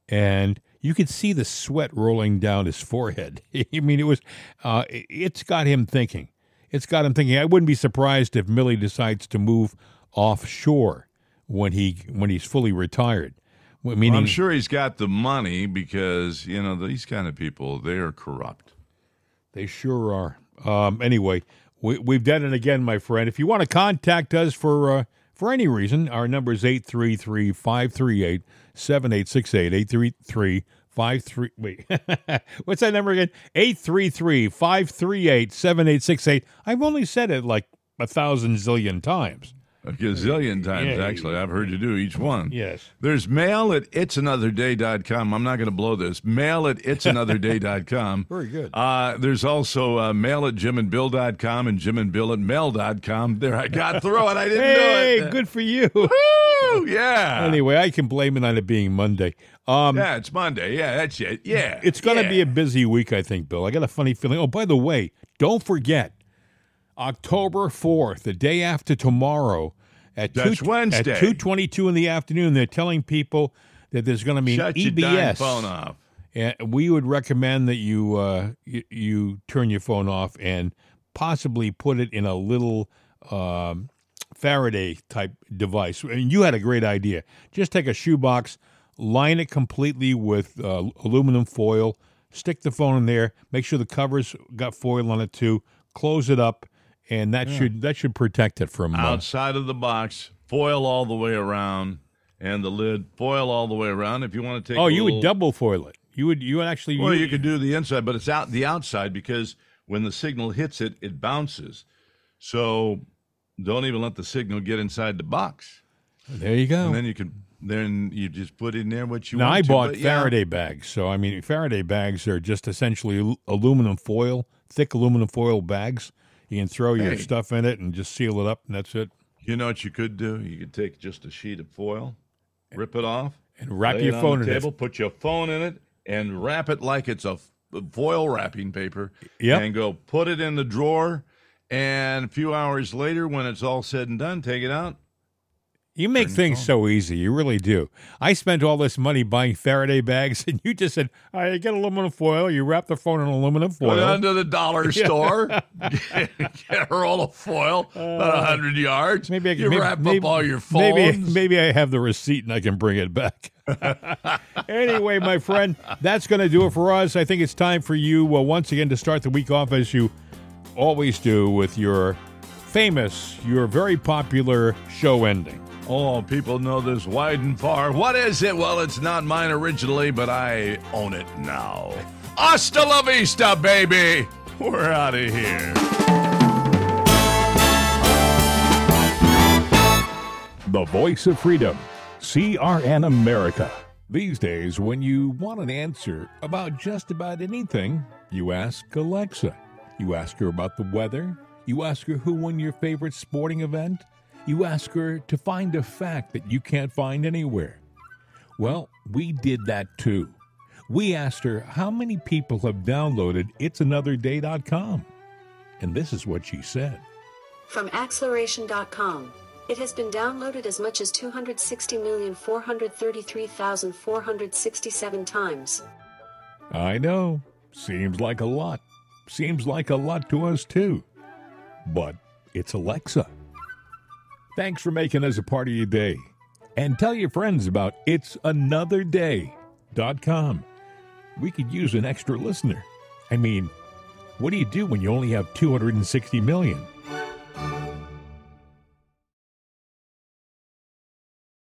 Speaker 1: And you could see the sweat rolling down his forehead. I mean, it was, uh, it's got him thinking. It's got him thinking. I wouldn't be surprised if Milley decides to move offshore when he when he's fully retired. Meaning,
Speaker 2: Well, I'm sure he's got the money because you know these kind of people they are corrupt.
Speaker 1: They sure are. Um, anyway, we, we've done it again, my friend. If you want to contact us for uh, for any reason, our number is 833 538 7868. 833 53. Wait, what's that number again? 833 538 7868. I've only said it like a thousand zillion times.
Speaker 2: A gazillion times,
Speaker 1: Yeah.
Speaker 2: actually. I've heard you do each one.
Speaker 1: Yes.
Speaker 2: There's mail at it'sanotherday.com. I'm not going to blow this. Mail at it'sanotherday.com.
Speaker 1: Very good.
Speaker 2: Uh, there's also uh, mail at jimandbill.com and jimandbill at mail.com. There, I got through it. I didn't
Speaker 1: Hey,
Speaker 2: do it.
Speaker 1: good for you.
Speaker 2: Woo! Yeah.
Speaker 1: Anyway, I can blame it on it being Monday. Um,
Speaker 2: yeah, it's Monday. Yeah, that's it. Yeah.
Speaker 1: It's going to
Speaker 2: yeah.
Speaker 1: be a busy week, I think, Bill. I got a funny feeling. Oh, by the way, don't forget October 4th, the day after tomorrow at
Speaker 2: That's
Speaker 1: 2,
Speaker 2: Wednesday.
Speaker 1: At 2:22 in the afternoon, they're telling people that there's going to be
Speaker 2: Shut
Speaker 1: an EBS.
Speaker 2: phone off.
Speaker 1: And we would recommend that you, uh, you you turn your phone off and possibly put it in a little um, Faraday type device. And you had a great idea. Just take a shoebox, line it completely with uh, aluminum foil, stick the phone in there, make sure the covers got foil on it too, close it up, and that
Speaker 2: Yeah.
Speaker 1: should that should protect it from. Uh,
Speaker 2: outside of the box, foil all the way around, and the lid foil all the way around. If you want to take,
Speaker 1: oh,
Speaker 2: a
Speaker 1: you would double foil it. You would you would actually.
Speaker 2: Well, you could do the inside, but it's out the outside because when the signal hits it, it bounces. So don't even let the signal get inside the box.
Speaker 1: There you go.
Speaker 2: And then you can then you just put in there what you
Speaker 1: Now
Speaker 2: want.
Speaker 1: I
Speaker 2: to,
Speaker 1: bought
Speaker 2: but yeah.
Speaker 1: Faraday bags, so I mean Faraday bags are just essentially aluminum foil, thick aluminum foil bags. You can throw your stuff in it and just seal it up, and that's it.
Speaker 2: You know what you could do? You could take just a sheet of foil, rip it off,
Speaker 1: And wrap your phone
Speaker 2: on the
Speaker 1: in it.
Speaker 2: put your phone in it, and wrap it like it's a foil wrapping paper.
Speaker 1: Yep.
Speaker 2: And go put it in the drawer. And a few hours later, when it's all said and done, take it out.
Speaker 1: You make things so easy, you really do. I spent all this money buying Faraday bags, and you just said, I you get aluminum foil. You wrap the phone in aluminum
Speaker 2: Go
Speaker 1: foil."
Speaker 2: down to the dollar store, get, get a roll of foil, about a hundred yards.
Speaker 1: Maybe I can
Speaker 2: you
Speaker 1: maybe,
Speaker 2: wrap
Speaker 1: maybe,
Speaker 2: up all your phones.
Speaker 1: Maybe, maybe I have the receipt and I can bring it back. anyway, my friend, that's going to do it for us. I think it's time for you uh, once again to start the week off as you always do with your famous, your very popular show ending.
Speaker 2: Oh, people know this wide and far. What is it? Well, it's not mine originally, but I own it now. Hasta la vista, baby. We're out of here.
Speaker 18: The voice of freedom. CRN America. These days, when you want an answer about just about anything, you ask Alexa. You ask her about the weather. You ask her who won your favorite sporting event. You ask her to find a fact that you can't find anywhere. Well, we did that too. We asked her how many people have downloaded it'sanotherday.com. And this is what she said.
Speaker 19: From acceleration.com. It has been downloaded as much as 260,433,467 times.
Speaker 18: I know. Seems like a lot. Seems like a lot to us, too. But it's Alexa. Thanks for making us a part of your day. And tell your friends about It's Another it'sanotherday.com. We could use an extra listener. I mean, what do you do when you only have 260 million?